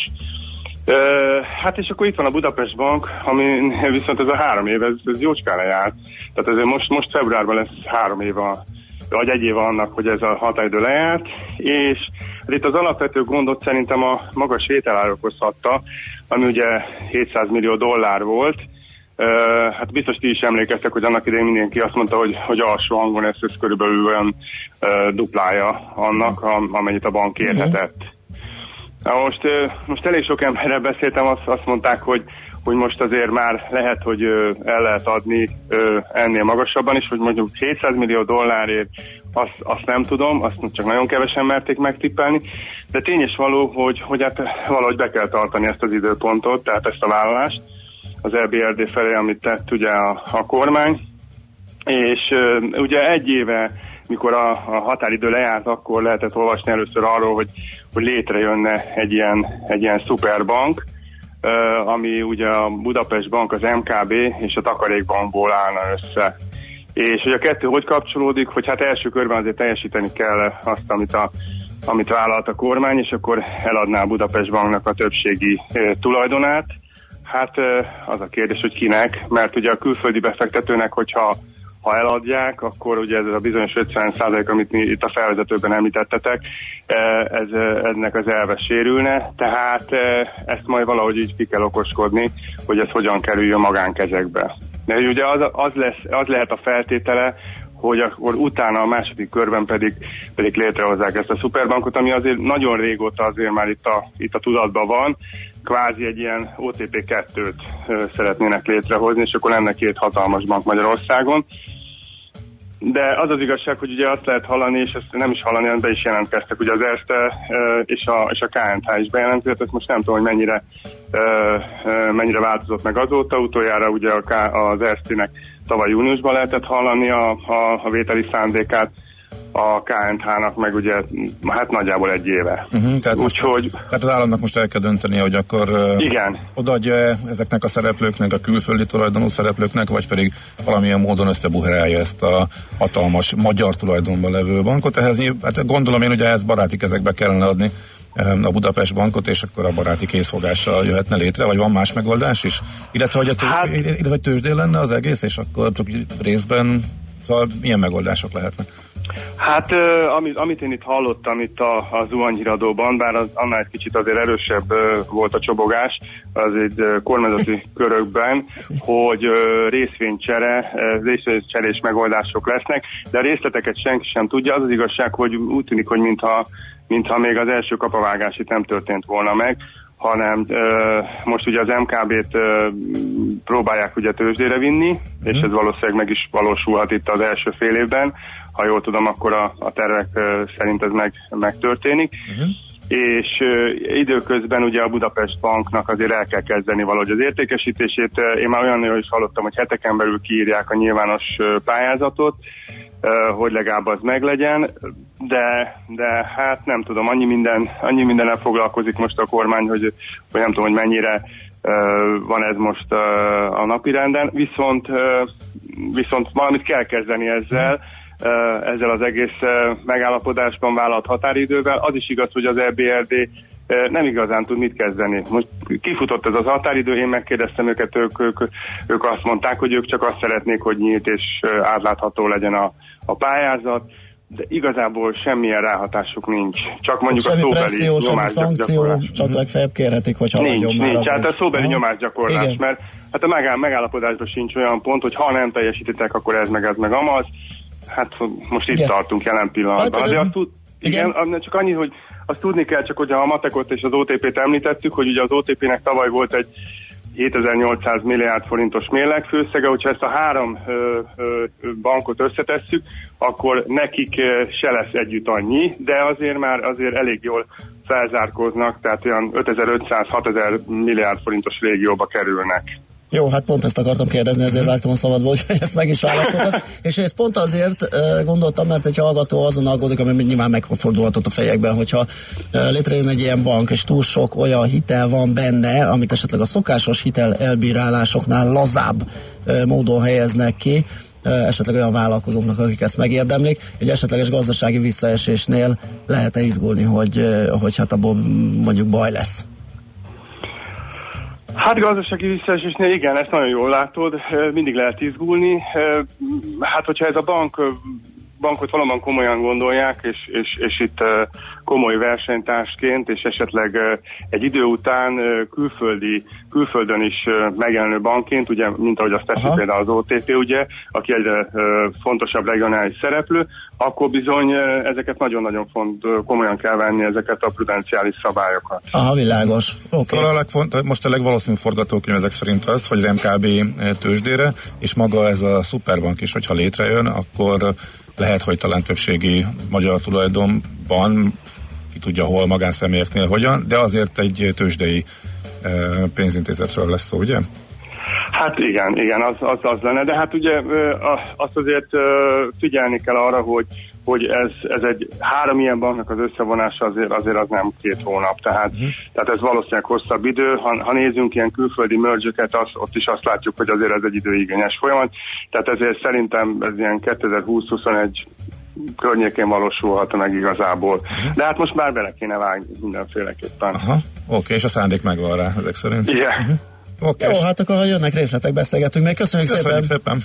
Ö, hát és akkor itt van a Budapest Bank, ami viszont ez a három év, ez, ez jócskán lejárt. Tehát ezért most, most februárban lesz három év a, vagy egy éve annak, hogy ez a határidő lejárt, és hát itt az alapvető gondot szerintem a magas vételár okozhatta, ami ugye 700 millió dollár volt. Uh, hát biztos ti is emlékeztek, hogy annak idején mindenki azt mondta, hogy, hogy alsó hangon ez, ez körülbelül olyan uh, duplája annak, am, amennyit a bank érhetett. Na most, most elég sok emberrel beszéltem, azt, azt mondták, hogy, hogy most azért már lehet, hogy el lehet adni ennél magasabban is, hogy mondjuk 700 millió dollárért azt, azt nem tudom, azt csak nagyon kevesen merték megtippelni, de tény és való, hogy, hogy hát valahogy be kell tartani ezt az időpontot, tehát ezt a vállalást az EBRD felé, amit tett ugye a, a kormány, és ugye egy éve mikor a, a határidő lejárt, akkor lehetett olvasni először arról, hogy, hogy létrejönne egy ilyen, egy ilyen szuperbank, ami ugye a Budapest Bank, az MKB és a Takarékbankból állna össze. És hogy a kettő hogy kapcsolódik, hogy hát első körben azért teljesíteni kell azt, amit a amit vállalt a kormány, és akkor eladná a Budapest Banknak a többségi tulajdonát. Hát az a kérdés, hogy kinek, mert ugye a külföldi befektetőnek, hogyha ha eladják, akkor ugye ez a bizonyos 50 százalék, amit mi itt a felvezetőben említettetek, ez, ennek az elve sérülne, tehát ezt majd valahogy így ki kell okoskodni, hogy ez hogyan kerüljön magánkezekbe. De ugye az, az, lesz, az lehet a feltétele, hogy akkor utána a második körben pedig, pedig létrehozzák ezt a szuperbankot, ami azért nagyon régóta azért már itt a, itt a tudatban van, kvázi egy ilyen OTP 2-t szeretnének létrehozni, és akkor lenne két hatalmas bank Magyarországon. De az az igazság, hogy ugye azt lehet hallani, és ezt nem is hallani, hanem be is jelentkeztek, ugye az Erste és a, és a KNH is bejelentkezett, ezt most nem tudom, hogy mennyire, mennyire változott meg azóta. Utoljára ugye a K, az Erste-nek tavaly júniusban lehetett hallani a, a, a vételi szándékát, a KNH-nak meg ugye hát nagyjából egy éve. Uh-huh, tehát, Úgyhogy, tehát az államnak most el kell dönteni, hogy akkor igen. odaadja ezeknek a szereplőknek, a külföldi tulajdonú szereplőknek, vagy pedig valamilyen módon összebuherálja ezt a hatalmas magyar tulajdonban levő bankot. Ehhez hát gondolom én, hogy ehhez baráti kezekbe kellene adni a Budapest bankot, és akkor a baráti készfogással jöhetne létre, vagy van más megoldás is? Illetve, hogy a tő, hát, illetve, tőzsdén lenne az egész, és akkor csak részben, szóval milyen megoldások lehetnek? Hát amit, amit én itt hallottam itt a, a zuhanyhíradóban, bár az, annál egy kicsit azért erősebb volt a csobogás az egy kormányzati körökben, hogy részvénycsere, részvénycserés megoldások lesznek, de a részleteket senki sem tudja. Az az igazság, hogy úgy tűnik, hogy mintha mintha még az első kapavágás itt nem történt volna meg, hanem ö, most ugye az MKB-t ö, próbálják ugye tőzsdére vinni, mm. és ez valószínűleg meg is valósulhat itt az első fél évben. Ha jól tudom, akkor a, a tervek szerint ez meg, megtörténik. Mm. És időközben ugye a Budapest Banknak azért el kell kezdeni valahogy az értékesítését. Én már olyan is hallottam, hogy heteken belül kiírják a nyilvános pályázatot, hogy legalább az meglegyen, de, de hát nem tudom, annyi minden, annyi mindennel foglalkozik most a kormány, hogy, hogy nem tudom, hogy mennyire van ez most a napirenden, viszont, viszont valamit kell kezdeni ezzel, ezzel az egész megállapodásban vállalt határidővel. Az is igaz, hogy az EBRD nem igazán tud mit kezdeni. Most kifutott ez az határidő, én megkérdeztem őket, ők, ők, ők azt mondták, hogy ők csak azt szeretnék, hogy nyílt és átlátható legyen a, a pályázat, de igazából semmilyen ráhatásuk nincs. Csak mondjuk semmi a szóbeli presszió, semmi szankció, csak legfeljebb kérhetik, hogy haladjon nincs, már. Nincs, hát a szóbeli Aha. nyomásgyakorlás, Igen. mert hát a megáll, megállapodásban sincs olyan pont, hogy ha nem teljesítitek, akkor ez meg ez meg amaz. Hát most itt Igen. tartunk jelen pillanatban. Hát, ez- azt tud, igen, igen, csak annyi, hogy azt tudni kell, csak hogy a Matekot és az OTP-t említettük, hogy ugye az OTP-nek tavaly volt egy 7800 milliárd forintos mérlegfőszege, hogyha ezt a három ö, ö, bankot összetesszük, akkor nekik se lesz együtt annyi, de azért már azért elég jól felzárkóznak, tehát olyan 5500-6000 milliárd forintos régióba kerülnek. Jó, hát pont ezt akartam kérdezni, ezért vágtam a szabadból, hogy ezt meg is válaszoltad. És ezt pont azért gondoltam, mert egy hallgató azon aggódik, ami nyilván megfordulhatott a fejekben, hogyha létrejön egy ilyen bank, és túl sok olyan hitel van benne, amit esetleg a szokásos hitel elbírálásoknál lazább módon helyeznek ki, esetleg olyan vállalkozóknak, akik ezt megérdemlik, egy esetleges gazdasági visszaesésnél lehet-e izgulni, hogy, hogy hát abból mondjuk baj lesz. Hát gazdasági visszaesésnél igen, ezt nagyon jól látod, mindig lehet izgulni. Hát hogyha ez a bank bankot valóban komolyan gondolják, és, és, és itt komoly versenytársként, és esetleg egy idő után külföldi, külföldön is megjelenő bankként, ugye, mint ahogy azt teszi például az OTP, ugye, aki egyre fontosabb regionális szereplő, akkor bizony ö, ezeket nagyon-nagyon font, ö, komolyan kell venni, ezeket a prudenciális szabályokat. Aha, világos. Oké. Szóval a legfont, most a legvalószínűbb forgatókönyv ezek szerint az, hogy az MKB tőzsdére, és maga ez a szuperbank is, hogyha létrejön, akkor lehet, hogy talán többségi magyar tulajdonban, ki tudja hol, magánszemélyeknél hogyan, de azért egy tőzsdei eh, pénzintézetről lesz szó, ugye? Hát igen, igen, az, az, az lenne, de hát ugye azt azért figyelni kell arra, hogy hogy ez, ez egy három ilyen banknak az összevonása azért, azért az nem két hónap, tehát, uh-huh. tehát ez valószínűleg hosszabb idő. Ha, ha nézzünk ilyen külföldi mergeket, az, ott is azt látjuk, hogy azért ez egy időigényes folyamat, tehát ezért szerintem ez ilyen 2020-21 környékén valósulhat meg igazából. Uh-huh. De hát most már bele kéne vágni mindenféleképpen. Aha, oké, és a szándék megvan rá, ezek szerint. Igen. Uh-huh. Oké, Jó, hát akkor ha jönnek részletek, beszélgetünk még. Köszönjük, köszönjük szépen. szépen.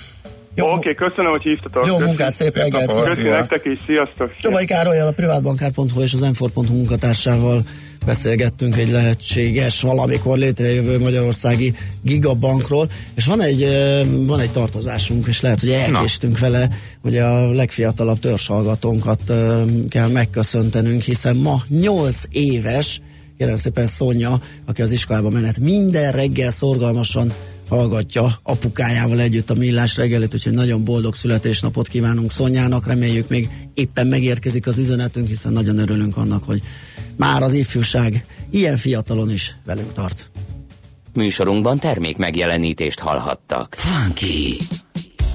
Jó, Oké, okay, köszönöm, hogy hívtatok. jó Köszi. munkát, szép reggelt. Szia. nektek is, sziasztok! Csabai Károlyal, a privátbankár.hu és az enfor.hu munkatársával beszélgettünk egy lehetséges, valamikor létrejövő magyarországi gigabankról, és van egy, van egy tartozásunk, és lehet, hogy elkéstünk vele, hogy a legfiatalabb törzshallgatónkat kell megköszöntenünk, hiszen ma 8 éves, kérem szépen Szonya, aki az iskolába menet minden reggel szorgalmasan hallgatja apukájával együtt a millás reggelit, úgyhogy nagyon boldog születésnapot kívánunk Szonyának, reméljük még éppen megérkezik az üzenetünk, hiszen nagyon örülünk annak, hogy már az ifjúság ilyen fiatalon is velünk tart. Műsorunkban termék megjelenítést hallhattak. Funky.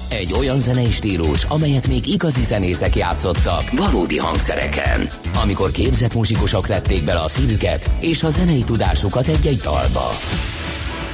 Egy olyan zenei stílus, amelyet még igazi zenészek játszottak valódi hangszereken. Amikor képzett muzsikusok tették bele a szívüket és a zenei tudásukat egy-egy dalba.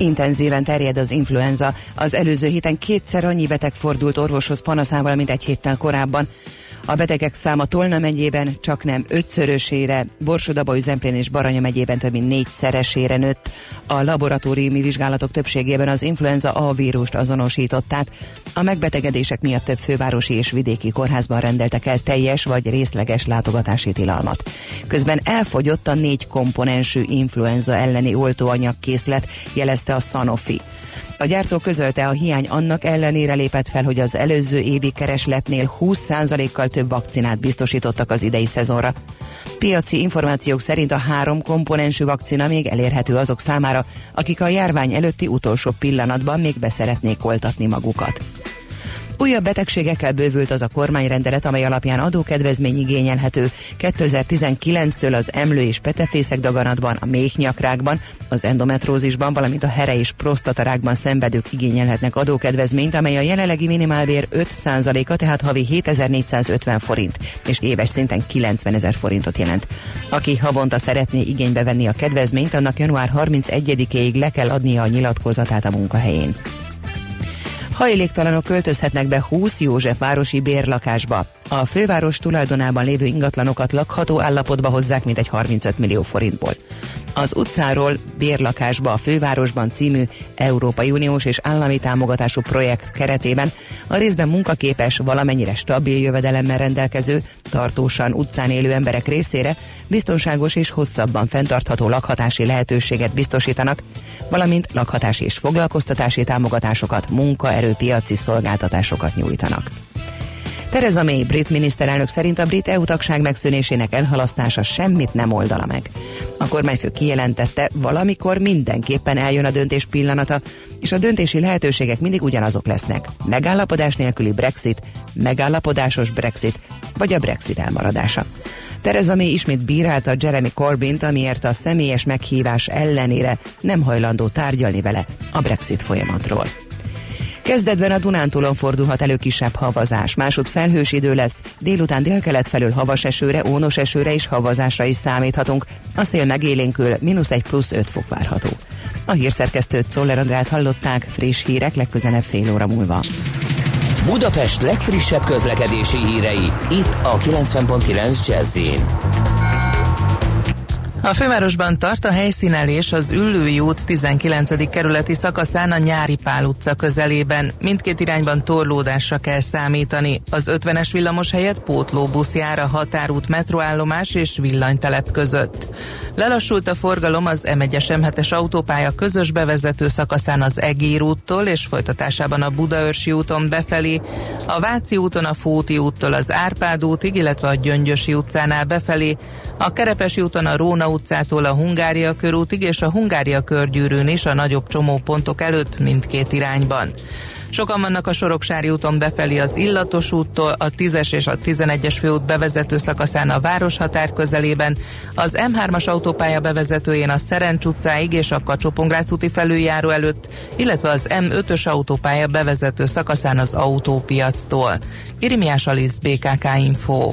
Intenzíven terjed az influenza. Az előző héten kétszer annyi beteg fordult orvoshoz panaszával, mint egy héttel korábban. A betegek száma Tolna megyében csak nem ötszörösére, Borsodaba, Üzemplén és Baranya megyében több mint négyszeresére nőtt. A laboratóriumi vizsgálatok többségében az influenza A vírust azonosították. A megbetegedések miatt több fővárosi és vidéki kórházban rendeltek el teljes vagy részleges látogatási tilalmat. Közben elfogyott a négy komponensű influenza elleni oltóanyagkészlet, jelezte a Sanofi. A gyártó közölte, a hiány annak ellenére lépett fel, hogy az előző évi keresletnél 20%-kal több vakcinát biztosítottak az idei szezonra. Piaci információk szerint a három komponensű vakcina még elérhető azok számára, akik a járvány előtti utolsó pillanatban még beszeretnék oltatni magukat. Újabb betegségekkel bővült az a kormányrendelet, amely alapján adókedvezmény igényelhető 2019-től az emlő és petefészek daganatban, a méhnyakrákban, az endometrózisban, valamint a here és prostatarákban szenvedők igényelhetnek adókedvezményt, amely a jelenlegi minimálbér 5%-a, tehát havi 7450 forint, és éves szinten 90 ezer forintot jelent. Aki havonta szeretné igénybe venni a kedvezményt, annak január 31-ig le kell adnia a nyilatkozatát a munkahelyén. Hajléktalanok költözhetnek be 20 József városi bérlakásba. A főváros tulajdonában lévő ingatlanokat lakható állapotba hozzák mintegy 35 millió forintból. Az utcáról bérlakásba a fővárosban című Európai Uniós és állami támogatású projekt keretében a részben munkaképes, valamennyire stabil jövedelemmel rendelkező, tartósan utcán élő emberek részére biztonságos és hosszabban fenntartható lakhatási lehetőséget biztosítanak, valamint lakhatási és foglalkoztatási támogatásokat, munkaerőpiaci szolgáltatásokat nyújtanak. Theresa May brit miniszterelnök szerint a brit EU tagság megszűnésének elhalasztása semmit nem oldala meg. A kormányfő kijelentette, valamikor mindenképpen eljön a döntés pillanata, és a döntési lehetőségek mindig ugyanazok lesznek. Megállapodás nélküli Brexit, megállapodásos Brexit, vagy a Brexit elmaradása. Theresa May ismét bírálta Jeremy Corbyn-t, amiért a személyes meghívás ellenére nem hajlandó tárgyalni vele a Brexit folyamatról. Kezdetben a Dunántúlon fordulhat elő kisebb havazás, másod felhős idő lesz, délután délkelet felől havas esőre, ónos esőre és havazásra is számíthatunk. A szél megélénkül, mínusz 1 plusz 5 fok várható. A hírszerkesztőt Czoller Andrát hallották, friss hírek legközelebb fél óra múlva. Budapest legfrissebb közlekedési hírei, itt a 90.9 jazz a fővárosban tart a helyszínelés az Üllői út 19. kerületi szakaszán a Nyári Pál utca közelében. Mindkét irányban torlódásra kell számítani. Az 50-es villamos helyett pótlóbusz jár a határút metroállomás és villanytelep között. Lelassult a forgalom az M1-es M7-es autópálya közös bevezető szakaszán az Egér úttól és folytatásában a Budaörsi úton befelé, a Váci úton a Fóti úttól az Árpád útig, illetve a Gyöngyösi utcánál befelé, a Kerepesi úton a Róna utcától a Hungária körútig és a Hungária körgyűrűn is a nagyobb csomópontok előtt mindkét irányban. Sokan vannak a Soroksári úton befelé az Illatos úttól, a 10-es és a 11-es főút bevezető szakaszán a városhatár közelében, az M3-as autópálya bevezetőjén a Szerencs utcáig és a kacsó úti felüljáró előtt, illetve az M5-ös autópálya bevezető szakaszán az autópiactól. Irimiás Alisz, BKK Info.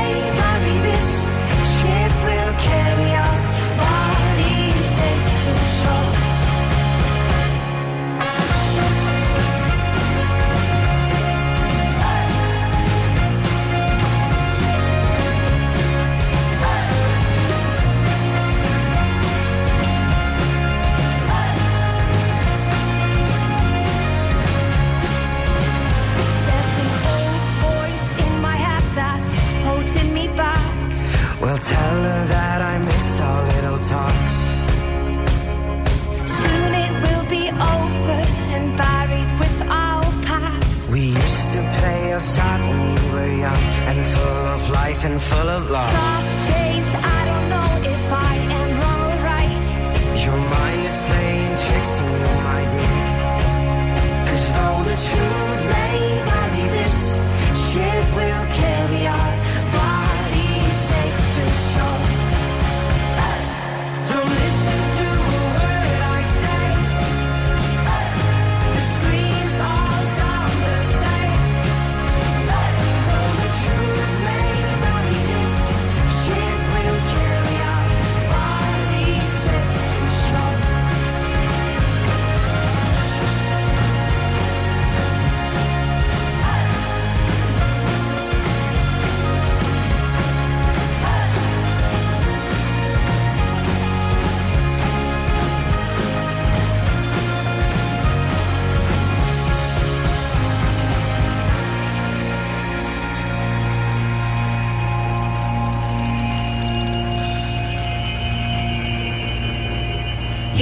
tell her that I miss our little talks. Soon it will be over and buried with our past. We used to play outside when we were young and full of life and full of love. Some days I don't know if I am wrong or right. Your mind is playing tricks on you, my dear. Cause though the truth may vary, this ship will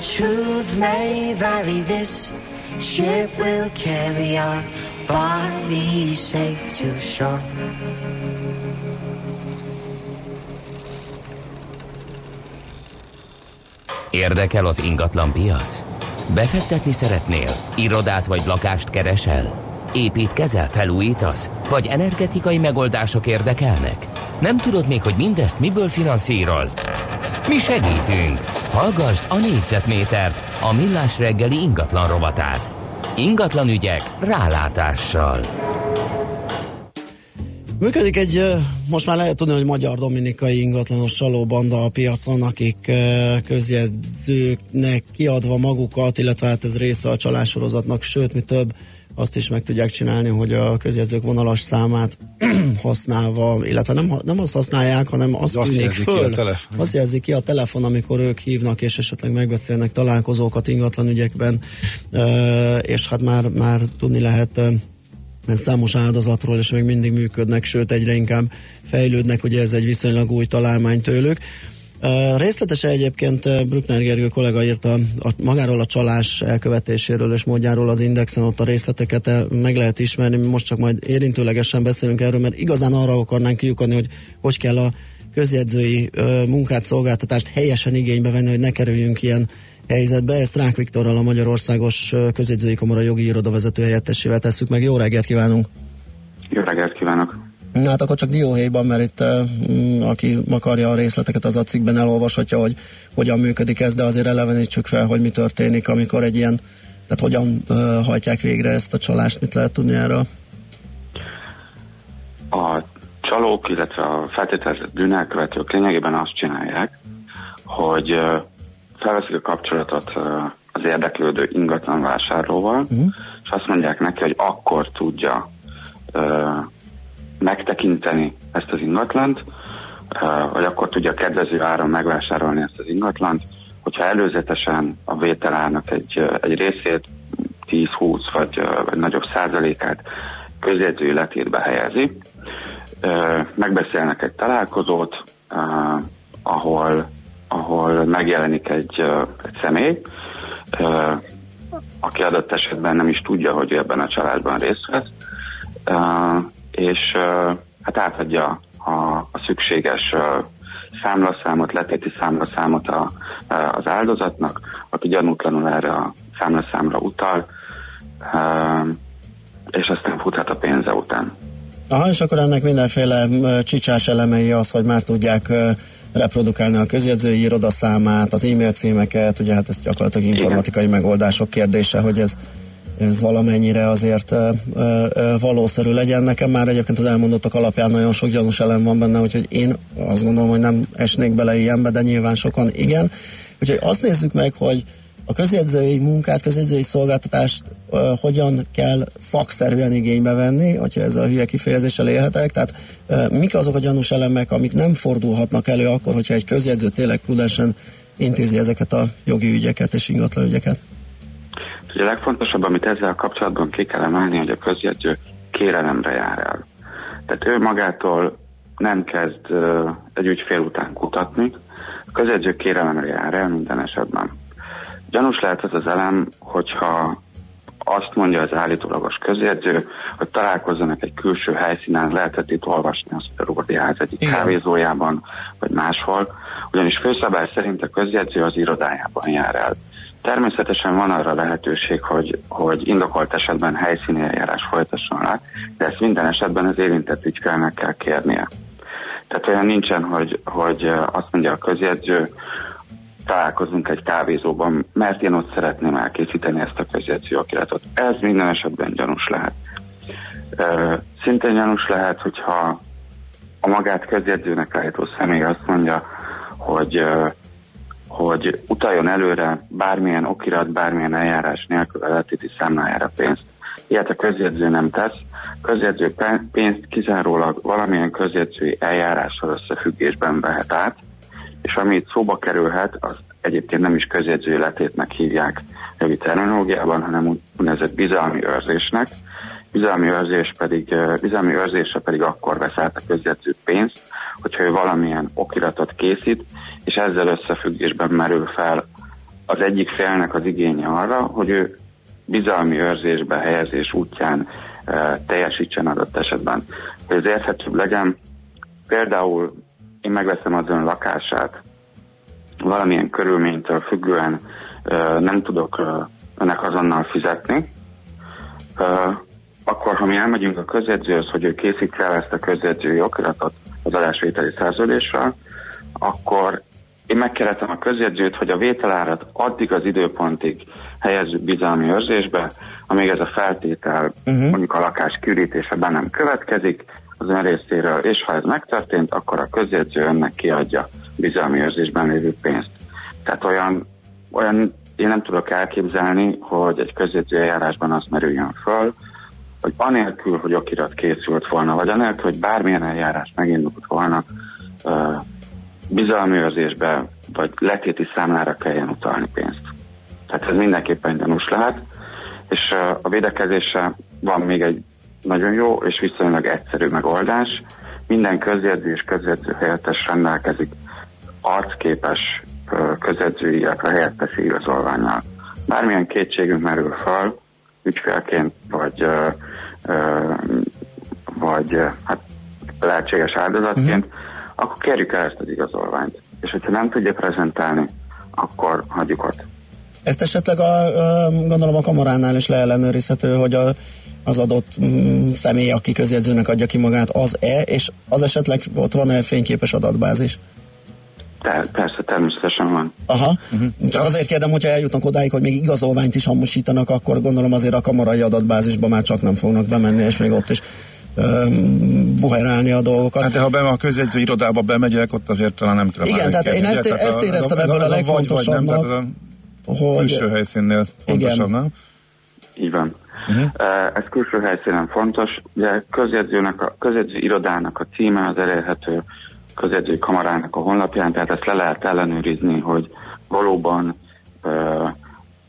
truth may vary, this ship will carry our bodies safe to shore. Érdekel az ingatlan piac? Befektetni szeretnél? Irodát vagy lakást keresel? Építkezel, felújítasz? Vagy energetikai megoldások érdekelnek? Nem tudod még, hogy mindezt miből finanszírozd? Mi segítünk! Hallgassd a négyzetmétert, a millás reggeli ingatlan rovatát. Ingatlan ügyek rálátással. Működik egy, most már lehet tudni, hogy magyar dominikai ingatlanos csalóbanda a piacon, akik közjegyzőknek kiadva magukat, illetve hát ez része a csalássorozatnak, sőt, mi több, azt is meg tudják csinálni, hogy a közjegyzők vonalas számát használva, illetve nem, nem azt használják, hanem azt azt tűnik ki föl. telefon. Azt jelzi ki a telefon, amikor ők hívnak, és esetleg megbeszélnek találkozókat ingatlan ügyekben, és hát már, már tudni lehet mert számos áldozatról, és még mindig működnek, sőt egyre inkább fejlődnek, ugye ez egy viszonylag új találmány tőlük. Részletesen egyébként Brückner Gergő kollega írta a, magáról a csalás elkövetéséről és módjáról az Indexen, ott a részleteket meg lehet ismerni, most csak majd érintőlegesen beszélünk erről, mert igazán arra akarnánk kiukadni, hogy hogy kell a közjegyzői uh, munkát, szolgáltatást helyesen igénybe venni, hogy ne kerüljünk ilyen helyzetbe. Ezt Rák Viktorral, a Magyarországos ö, Közjegyzői Kamara jogi iroda vezető helyettesével tesszük meg. Jó reggelt kívánunk! Jó reggelt kívánok! Na hát akkor csak dióhéjban, mert itt uh, aki akarja a részleteket, az a cikkben elolvashatja, hogy hogyan működik ez, de azért elevenítsük fel, hogy mi történik, amikor egy ilyen, tehát hogyan uh, hajtják végre ezt a csalást, mit lehet tudni erről? A csalók, illetve a feltételezett bűnelkövetők lényegében azt csinálják, hogy ö, felveszik a kapcsolatot az érdeklődő ingatlan vásárlóval, uh-huh. és azt mondják neki, hogy akkor tudja megtekinteni ezt az ingatlant, ö, vagy akkor tudja kedvező áron megvásárolni ezt az ingatlant, hogyha előzetesen a vételárnak egy, ö, egy részét, 10-20 vagy, ö, vagy nagyobb százalékát közjegyző életébe helyezi, megbeszélnek egy találkozót, ahol, ahol megjelenik egy, egy személy, aki adott esetben nem is tudja, hogy ebben a családban részt vesz, és hát átadja a, a szükséges számlaszámot, letéti számlaszámot a, az áldozatnak, aki gyanútlanul erre a számlaszámra utal, és aztán futhat a pénze után. Aha, és akkor ennek mindenféle csicsás elemei az, hogy már tudják reprodukálni a közjegyzői iroda számát, az e-mail címeket, ugye hát ez gyakorlatilag informatikai megoldások kérdése, hogy ez ez valamennyire azért ö, ö, ö, valószerű legyen. Nekem már egyébként az elmondottak alapján nagyon sok gyanús elem van benne, úgyhogy én azt gondolom, hogy nem esnék bele ilyenbe, de nyilván sokan igen. Úgyhogy azt nézzük meg, hogy a közjegyzői munkát, közjegyzői szolgáltatást ö, hogyan kell szakszerűen igénybe venni, hogyha ezzel a hülye kifejezéssel élhetek, tehát ö, mik azok a gyanús elemek, amik nem fordulhatnak elő akkor, hogyha egy közjegyző tényleg prudensen intézi ezeket a jogi ügyeket és ingatlan ügyeket. Ugye a legfontosabb, amit ezzel kapcsolatban ki kell emelni, hogy a közjegyző kérelemre jár el. Tehát ő magától nem kezd egy ügyfél után kutatni, a közjegyző kérelemre jár el minden esetben. Gyanús lehet az az elem, hogyha azt mondja az állítólagos közjegyző, hogy találkozzanak egy külső helyszínen, lehetett itt olvasni azt a Ródiáz egyik Igen. kávézójában, vagy máshol, ugyanis főszabály szerint a közjegyző az irodájában jár el. Természetesen van arra lehetőség, hogy, hogy indokolt esetben helyszíni eljárás folytasson le, de ezt minden esetben az érintett ügyfélnek kell kérnie. Tehát olyan nincsen, hogy, hogy azt mondja a közjegyző, találkozunk egy kávézóban, mert én ott szeretném elkészíteni ezt a közjegyző okiratot. Ez minden esetben gyanús lehet. Szintén gyanús lehet, hogyha a magát közjegyzőnek állító személy azt mondja, hogy hogy utaljon előre bármilyen okirat, bármilyen eljárás nélkül a letéti számlájára pénzt. Ilyet a közjegyző nem tesz. Közjegyző pénzt kizárólag valamilyen közjegyzői eljárással összefüggésben vehet át, és ami itt szóba kerülhet, az egyébként nem is közjegyző letétnek hívják jogi terminológiában, hanem úgynevezett bizalmi őrzésnek, bizalmi őrzés pedig, ö, bizalmi őrzésre pedig akkor vesz át a közjegyző pénzt, hogyha ő valamilyen okiratot készít, és ezzel összefüggésben merül fel az egyik félnek az igénye arra, hogy ő bizalmi őrzésbe helyezés útján e, teljesítsen adott esetben. Hogy ez érthetőbb legyen, például én megveszem az ön lakását, valamilyen körülménytől függően e, nem tudok e, önnek azonnal fizetni, e, akkor ha mi elmegyünk a közjegyzőhöz, hogy ő készítse el ezt a közjegyzői okiratot az adásvételi szerződésről, akkor én megkérhetem a közjegyzőt, hogy a vételárat addig az időpontig helyezzük bizalmi őrzésbe, amíg ez a feltétel, uh-huh. mondjuk a lakás kiürítése be nem következik az ön részéről, és ha ez megtörtént, akkor a közjegyző önnek kiadja bizalmi őrzésben lévő pénzt. Tehát olyan, olyan én nem tudok elképzelni, hogy egy közjegyző eljárásban az merüljön föl, hogy anélkül, hogy okirat készült volna, vagy anélkül, hogy bármilyen eljárás megindult volna, bizalmi őrzésbe, vagy letéti számlára kelljen utalni pénzt. Tehát ez mindenképpen gyanús lehet, és a védekezésre van még egy nagyon jó és viszonylag egyszerű megoldás. Minden közjegyző és közjegyző helyettes rendelkezik arcképes közjegyzői, illetve helyettesi igazolványal. Bármilyen kétségünk merül fel, ügyfélként, vagy, vagy hát lehetséges áldozatként, uh-huh. akkor kérjük el ezt az igazolványt. És hogyha nem tudja prezentálni, akkor hagyjuk ott. Ezt esetleg a, a, gondolom a kamaránál is leellenőrizhető, hogy a, az adott mm, személy, aki közjegyzőnek adja ki magát, az-e, és az esetleg ott van-e fényképes adatbázis? Te, persze, természetesen van. Aha. Uh-huh. Csak azért kérdem, hogyha eljutnak odáig, hogy még igazolványt is hamisítanak, akkor gondolom azért a kamarai adatbázisba már csak nem fognak bemenni, és még ott is buherálni a dolgokat. Hát de ha be a közjegyző irodába bemegyek, ott azért talán nem kell Igen, tehát én ezt, ezt, ezt éreztem ebből a legfontosabbnak. Vagy, vagy nem, hogy... külső helyszínnél fontosabb, igen. nem? Így van. Uh-huh. Ez külső helyszínen fontos. Ugye közjegyzőnek a, közjegyző irodának a címe az elérhető közjegyzői kamarának a honlapján, tehát ezt le lehet ellenőrizni, hogy valóban uh,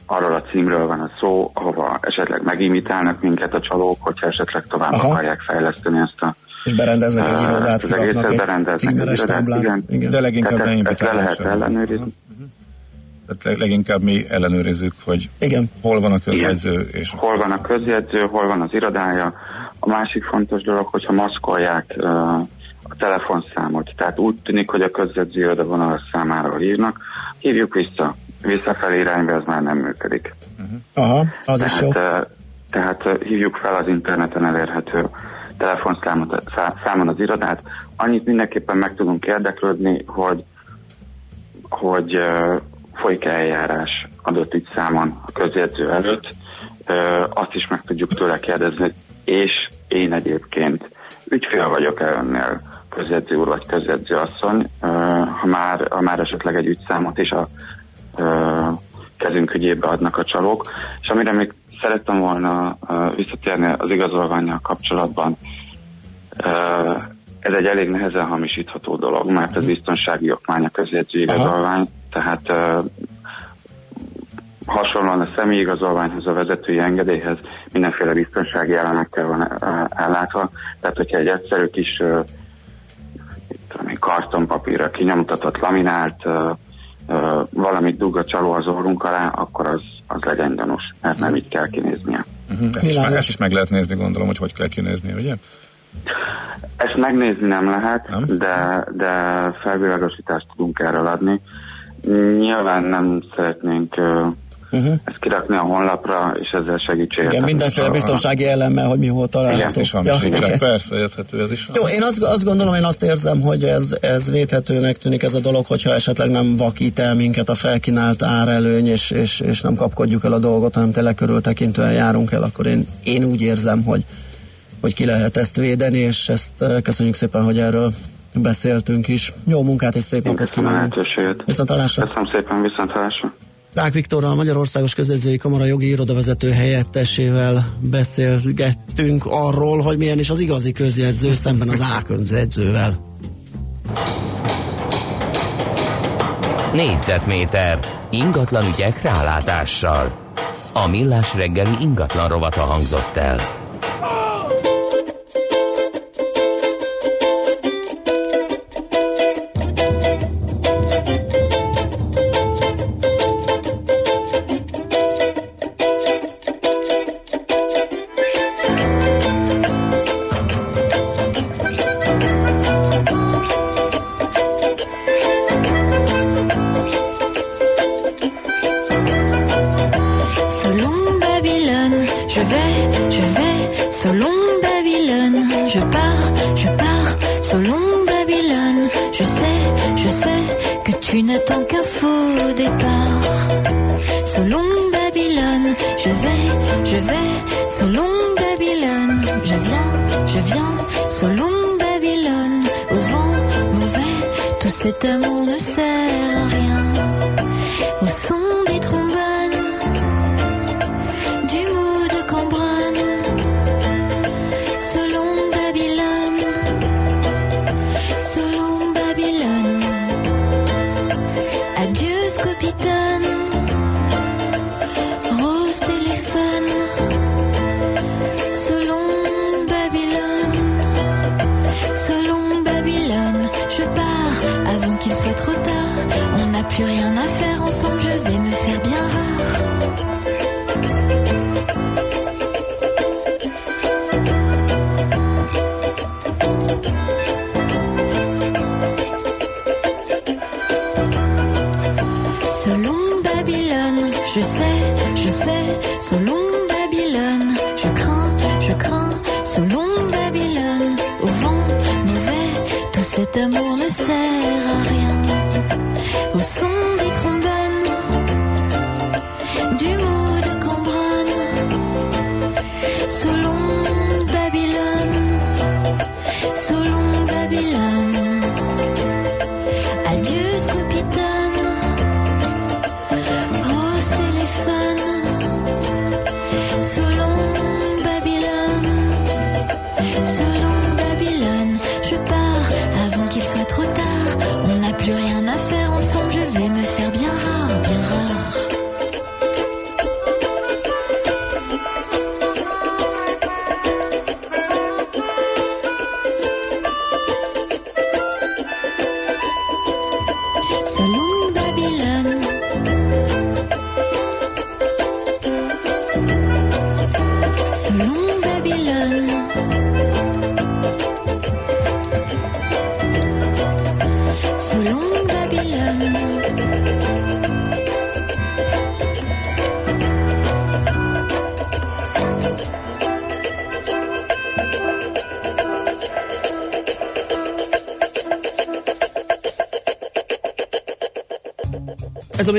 arról a címről van a szó, ahova esetleg megimitálnak minket a csalók, hogyha esetleg tovább Aha. akarják fejleszteni ezt a és berendeznek egy irodát, uh, kiraknak egy címeres táblát. Igen. Igen. De leginkább Tehát ezt le lehet ellenőrizni. Uh-huh. Tehát leginkább mi ellenőrizzük, hogy Igen. hol van a közjegyző. Igen. És... Hol van a közjegyző, hol van az irodája. A másik fontos dolog, hogyha maszkolják uh, a telefonszámot, tehát úgy tűnik, hogy a közjegyző iroda vonalas számára hívnak, hívjuk vissza. Visszafelé irányba ez már nem működik. Uh-huh. Aha, az tehát, is jó. Tehát hívjuk fel az interneten elérhető telefonszámon számon az irodát. Annyit mindenképpen meg tudunk érdeklődni, hogy, hogy folyik-e eljárás adott számon a közjegyző előtt. Azt is meg tudjuk tőle kérdezni, és én egyébként ügyfél vagyok-e önnél közjegyző úr vagy közjegyző asszony, ha már, ha már esetleg egy ügyszámot is a kezünk ügyébe adnak a csalók. És amire még szerettem volna visszatérni az igazolványjal kapcsolatban, ez egy elég nehezen hamisítható dolog, mert ez biztonsági okmány a közjegyző igazolvány, tehát hasonlóan a személyi igazolványhoz, a vezetői engedélyhez mindenféle biztonsági elemekkel van ellátva. Tehát, hogyha egy egyszerű kis tudom, kartonpapírra kinyomtatott, laminált valamit dug a csaló az orrunk alá, akkor az, az legyen gyanús, mert nem így kell kinéznie. Uh-huh. Ezt, is meg, ezt is meg lehet nézni, gondolom, hogy hogy kell kinézni, ugye? Ezt megnézni nem lehet, nem? De, de felvilágosítást tudunk erről adni. Nyilván nem szeretnénk uh-huh. ezt kirakni a honlapra, és ezzel segítséget. Igen, mindenféle biztonsági elemmel, hogy mi hol található. Igen, is ja, igen. persze, érthető ez is. Jó, én azt, azt gondolom, én azt érzem, hogy ez, ez védhetőnek tűnik ez a dolog, hogyha esetleg nem vakít el minket a felkínált árelőny, és, és, és nem kapkodjuk el a dolgot, hanem tele körültekintően járunk el, akkor én, én úgy érzem, hogy, hogy ki lehet ezt védeni, és ezt köszönjük szépen, hogy erről beszéltünk is. Jó munkát és szép napot kívánunk. Viszont Köszönöm szépen, viszont hallásra. Rák Viktorral, Magyarországos Közedzői Kamara jogi irodavezető helyettesével beszélgettünk arról, hogy milyen is az igazi közjegyző szemben az ákönzedzővel. Négyzetméter ingatlan ügyek rálátással. A millás reggeli ingatlan rovata hangzott el.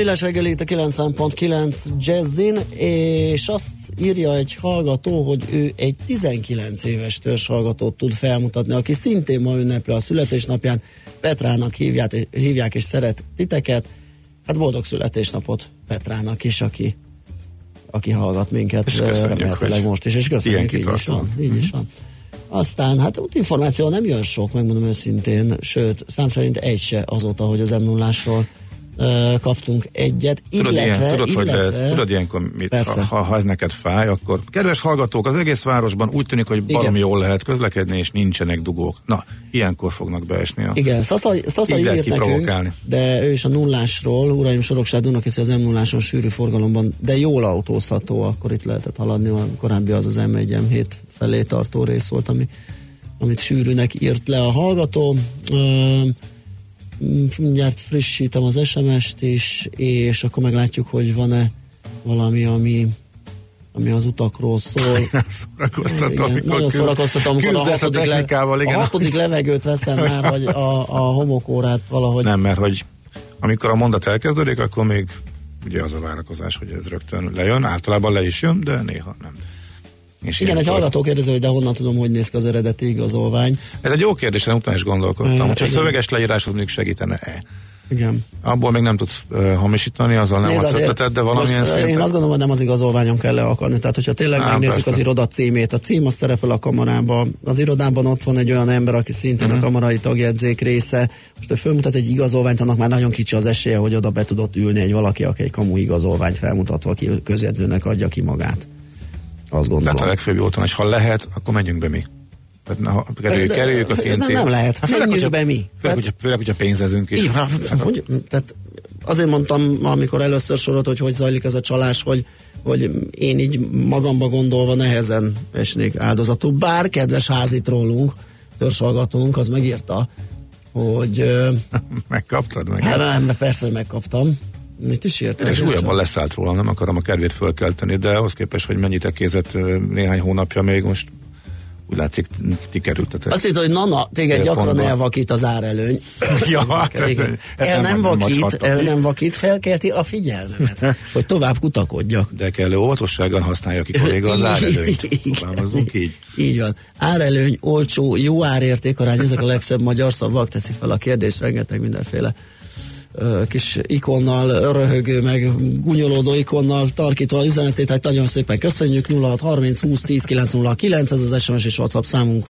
Millás reggeli itt a 9.9 Jazzin, és azt írja egy hallgató, hogy ő egy 19 éves törzshallgatót tud felmutatni, aki szintén ma ünnepli a születésnapján. Petrának hívják, hívják és szeret titeket. Hát boldog születésnapot Petrának is, aki, aki hallgat minket És köszönjük, most is, és köszönjük, így is van. Így is van. Aztán, hát útinformáció nem jön sok, megmondom őszintén, sőt, szám szerint egy se azóta, hogy az m 0 kaptunk egyet, Tudod, illetve, ilyen, tudod, hogy illetve, lehet, tudod ilyenkor, mit, Persze. ha, ha ez neked fáj, akkor kedves hallgatók, az egész városban úgy tűnik, hogy baromi jól lehet közlekedni, és nincsenek dugók. Na, ilyenkor fognak beesni a... Igen, Szasza, Szasza Így lehet nekünk, de ő is a nullásról, uraim Sorokság Dunakeszi az m 0 sűrű forgalomban, de jól autózható, akkor itt lehetett haladni, a korábbi az az M1 M7 felé tartó rész volt, ami, amit sűrűnek írt le a hallgató. M, mindjárt frissítem az SMS-t is, és akkor meglátjuk, hogy van-e valami, ami ami az utakról szól. Szórakoztató, Igen, amikor nagyon szórakoztató, amikor a küzdesz a hatodik, le, igen. a hatodik levegőt veszem már, vagy a, a homokórát valahogy. Nem, mert hogy amikor a mondat elkezdődik, akkor még ugye az a várakozás, hogy ez rögtön lejön, általában le is jön, de néha nem. És Igen, egy hallgató kérdező, hogy de honnan tudom, hogy néz ki az eredeti igazolvány. Ez egy jó kérdés, én utána is gondolkodtam, Ö, hogyha a szöveges leírás az mondjuk segítene-e. Igen. Abból még nem tudsz uh, hamisítani, azzal nem Nézd, adsz ötletet, de valamilyen most, szinten. Én azt gondolom, hogy nem az igazolványon kell le akarni. Tehát, hogyha tényleg Á, megnézzük persze. az iroda címét, a cím az szerepel a kamarában, az irodában ott van egy olyan ember, aki szintén Mhm. a kamarai tagjegyzék része. Most ő fölmutat egy igazolványt, annak már nagyon kicsi az esélye, hogy oda be tudott ülni egy valaki, aki egy kamu igazolványt felmutatva ki közjegyzőnek adja ki magát. Azt gondolom. Tehát a legfőbb jó tanács, ha lehet, akkor menjünk be mi. Tehát ha kerüljük, kerüljük a de kéntét. nem lehet. Hát főleg, hogyha, be mi. Főleg, hogyha, főleg, hogyha pénzezünk is. Igen, hát, hogy, tehát azért mondtam, amikor először sorolt, hogy hogy zajlik ez a csalás, hogy, hogy én így magamba gondolva nehezen esnék áldozatul. Bár kedves házit rólunk, törzshallgatónk, az megírta, hogy Megkaptad meg? hát nem, persze, hogy megkaptam. Mit is írt? És újabban leszállt róla, nem akarom a kedvét fölkelteni, de ahhoz képest, hogy mennyit ekézett néhány hónapja még most úgy látszik, ti kerültetek. Azt hiszem, hogy Nana, téged gyakran elvakít az árelőny. Ja, hát, ezt el nem, nem vakít, el nem vakít, felkelti a figyelmemet, hogy tovább kutakodjak. De kellő óvatossággal használja ki kolléga az árelőnyt. Igen. Fogalmazzunk így. Így van. Árelőny, olcsó, jó árértékarány, ezek a legszebb magyar szavak, teszi fel a kérdést, rengeteg mindenféle kis ikonnal, röhögő, meg gunyolódó ikonnal tarkítva az üzenetét, hát nagyon szépen köszönjük, 0630 20 10 909, ez az SMS és WhatsApp számunk.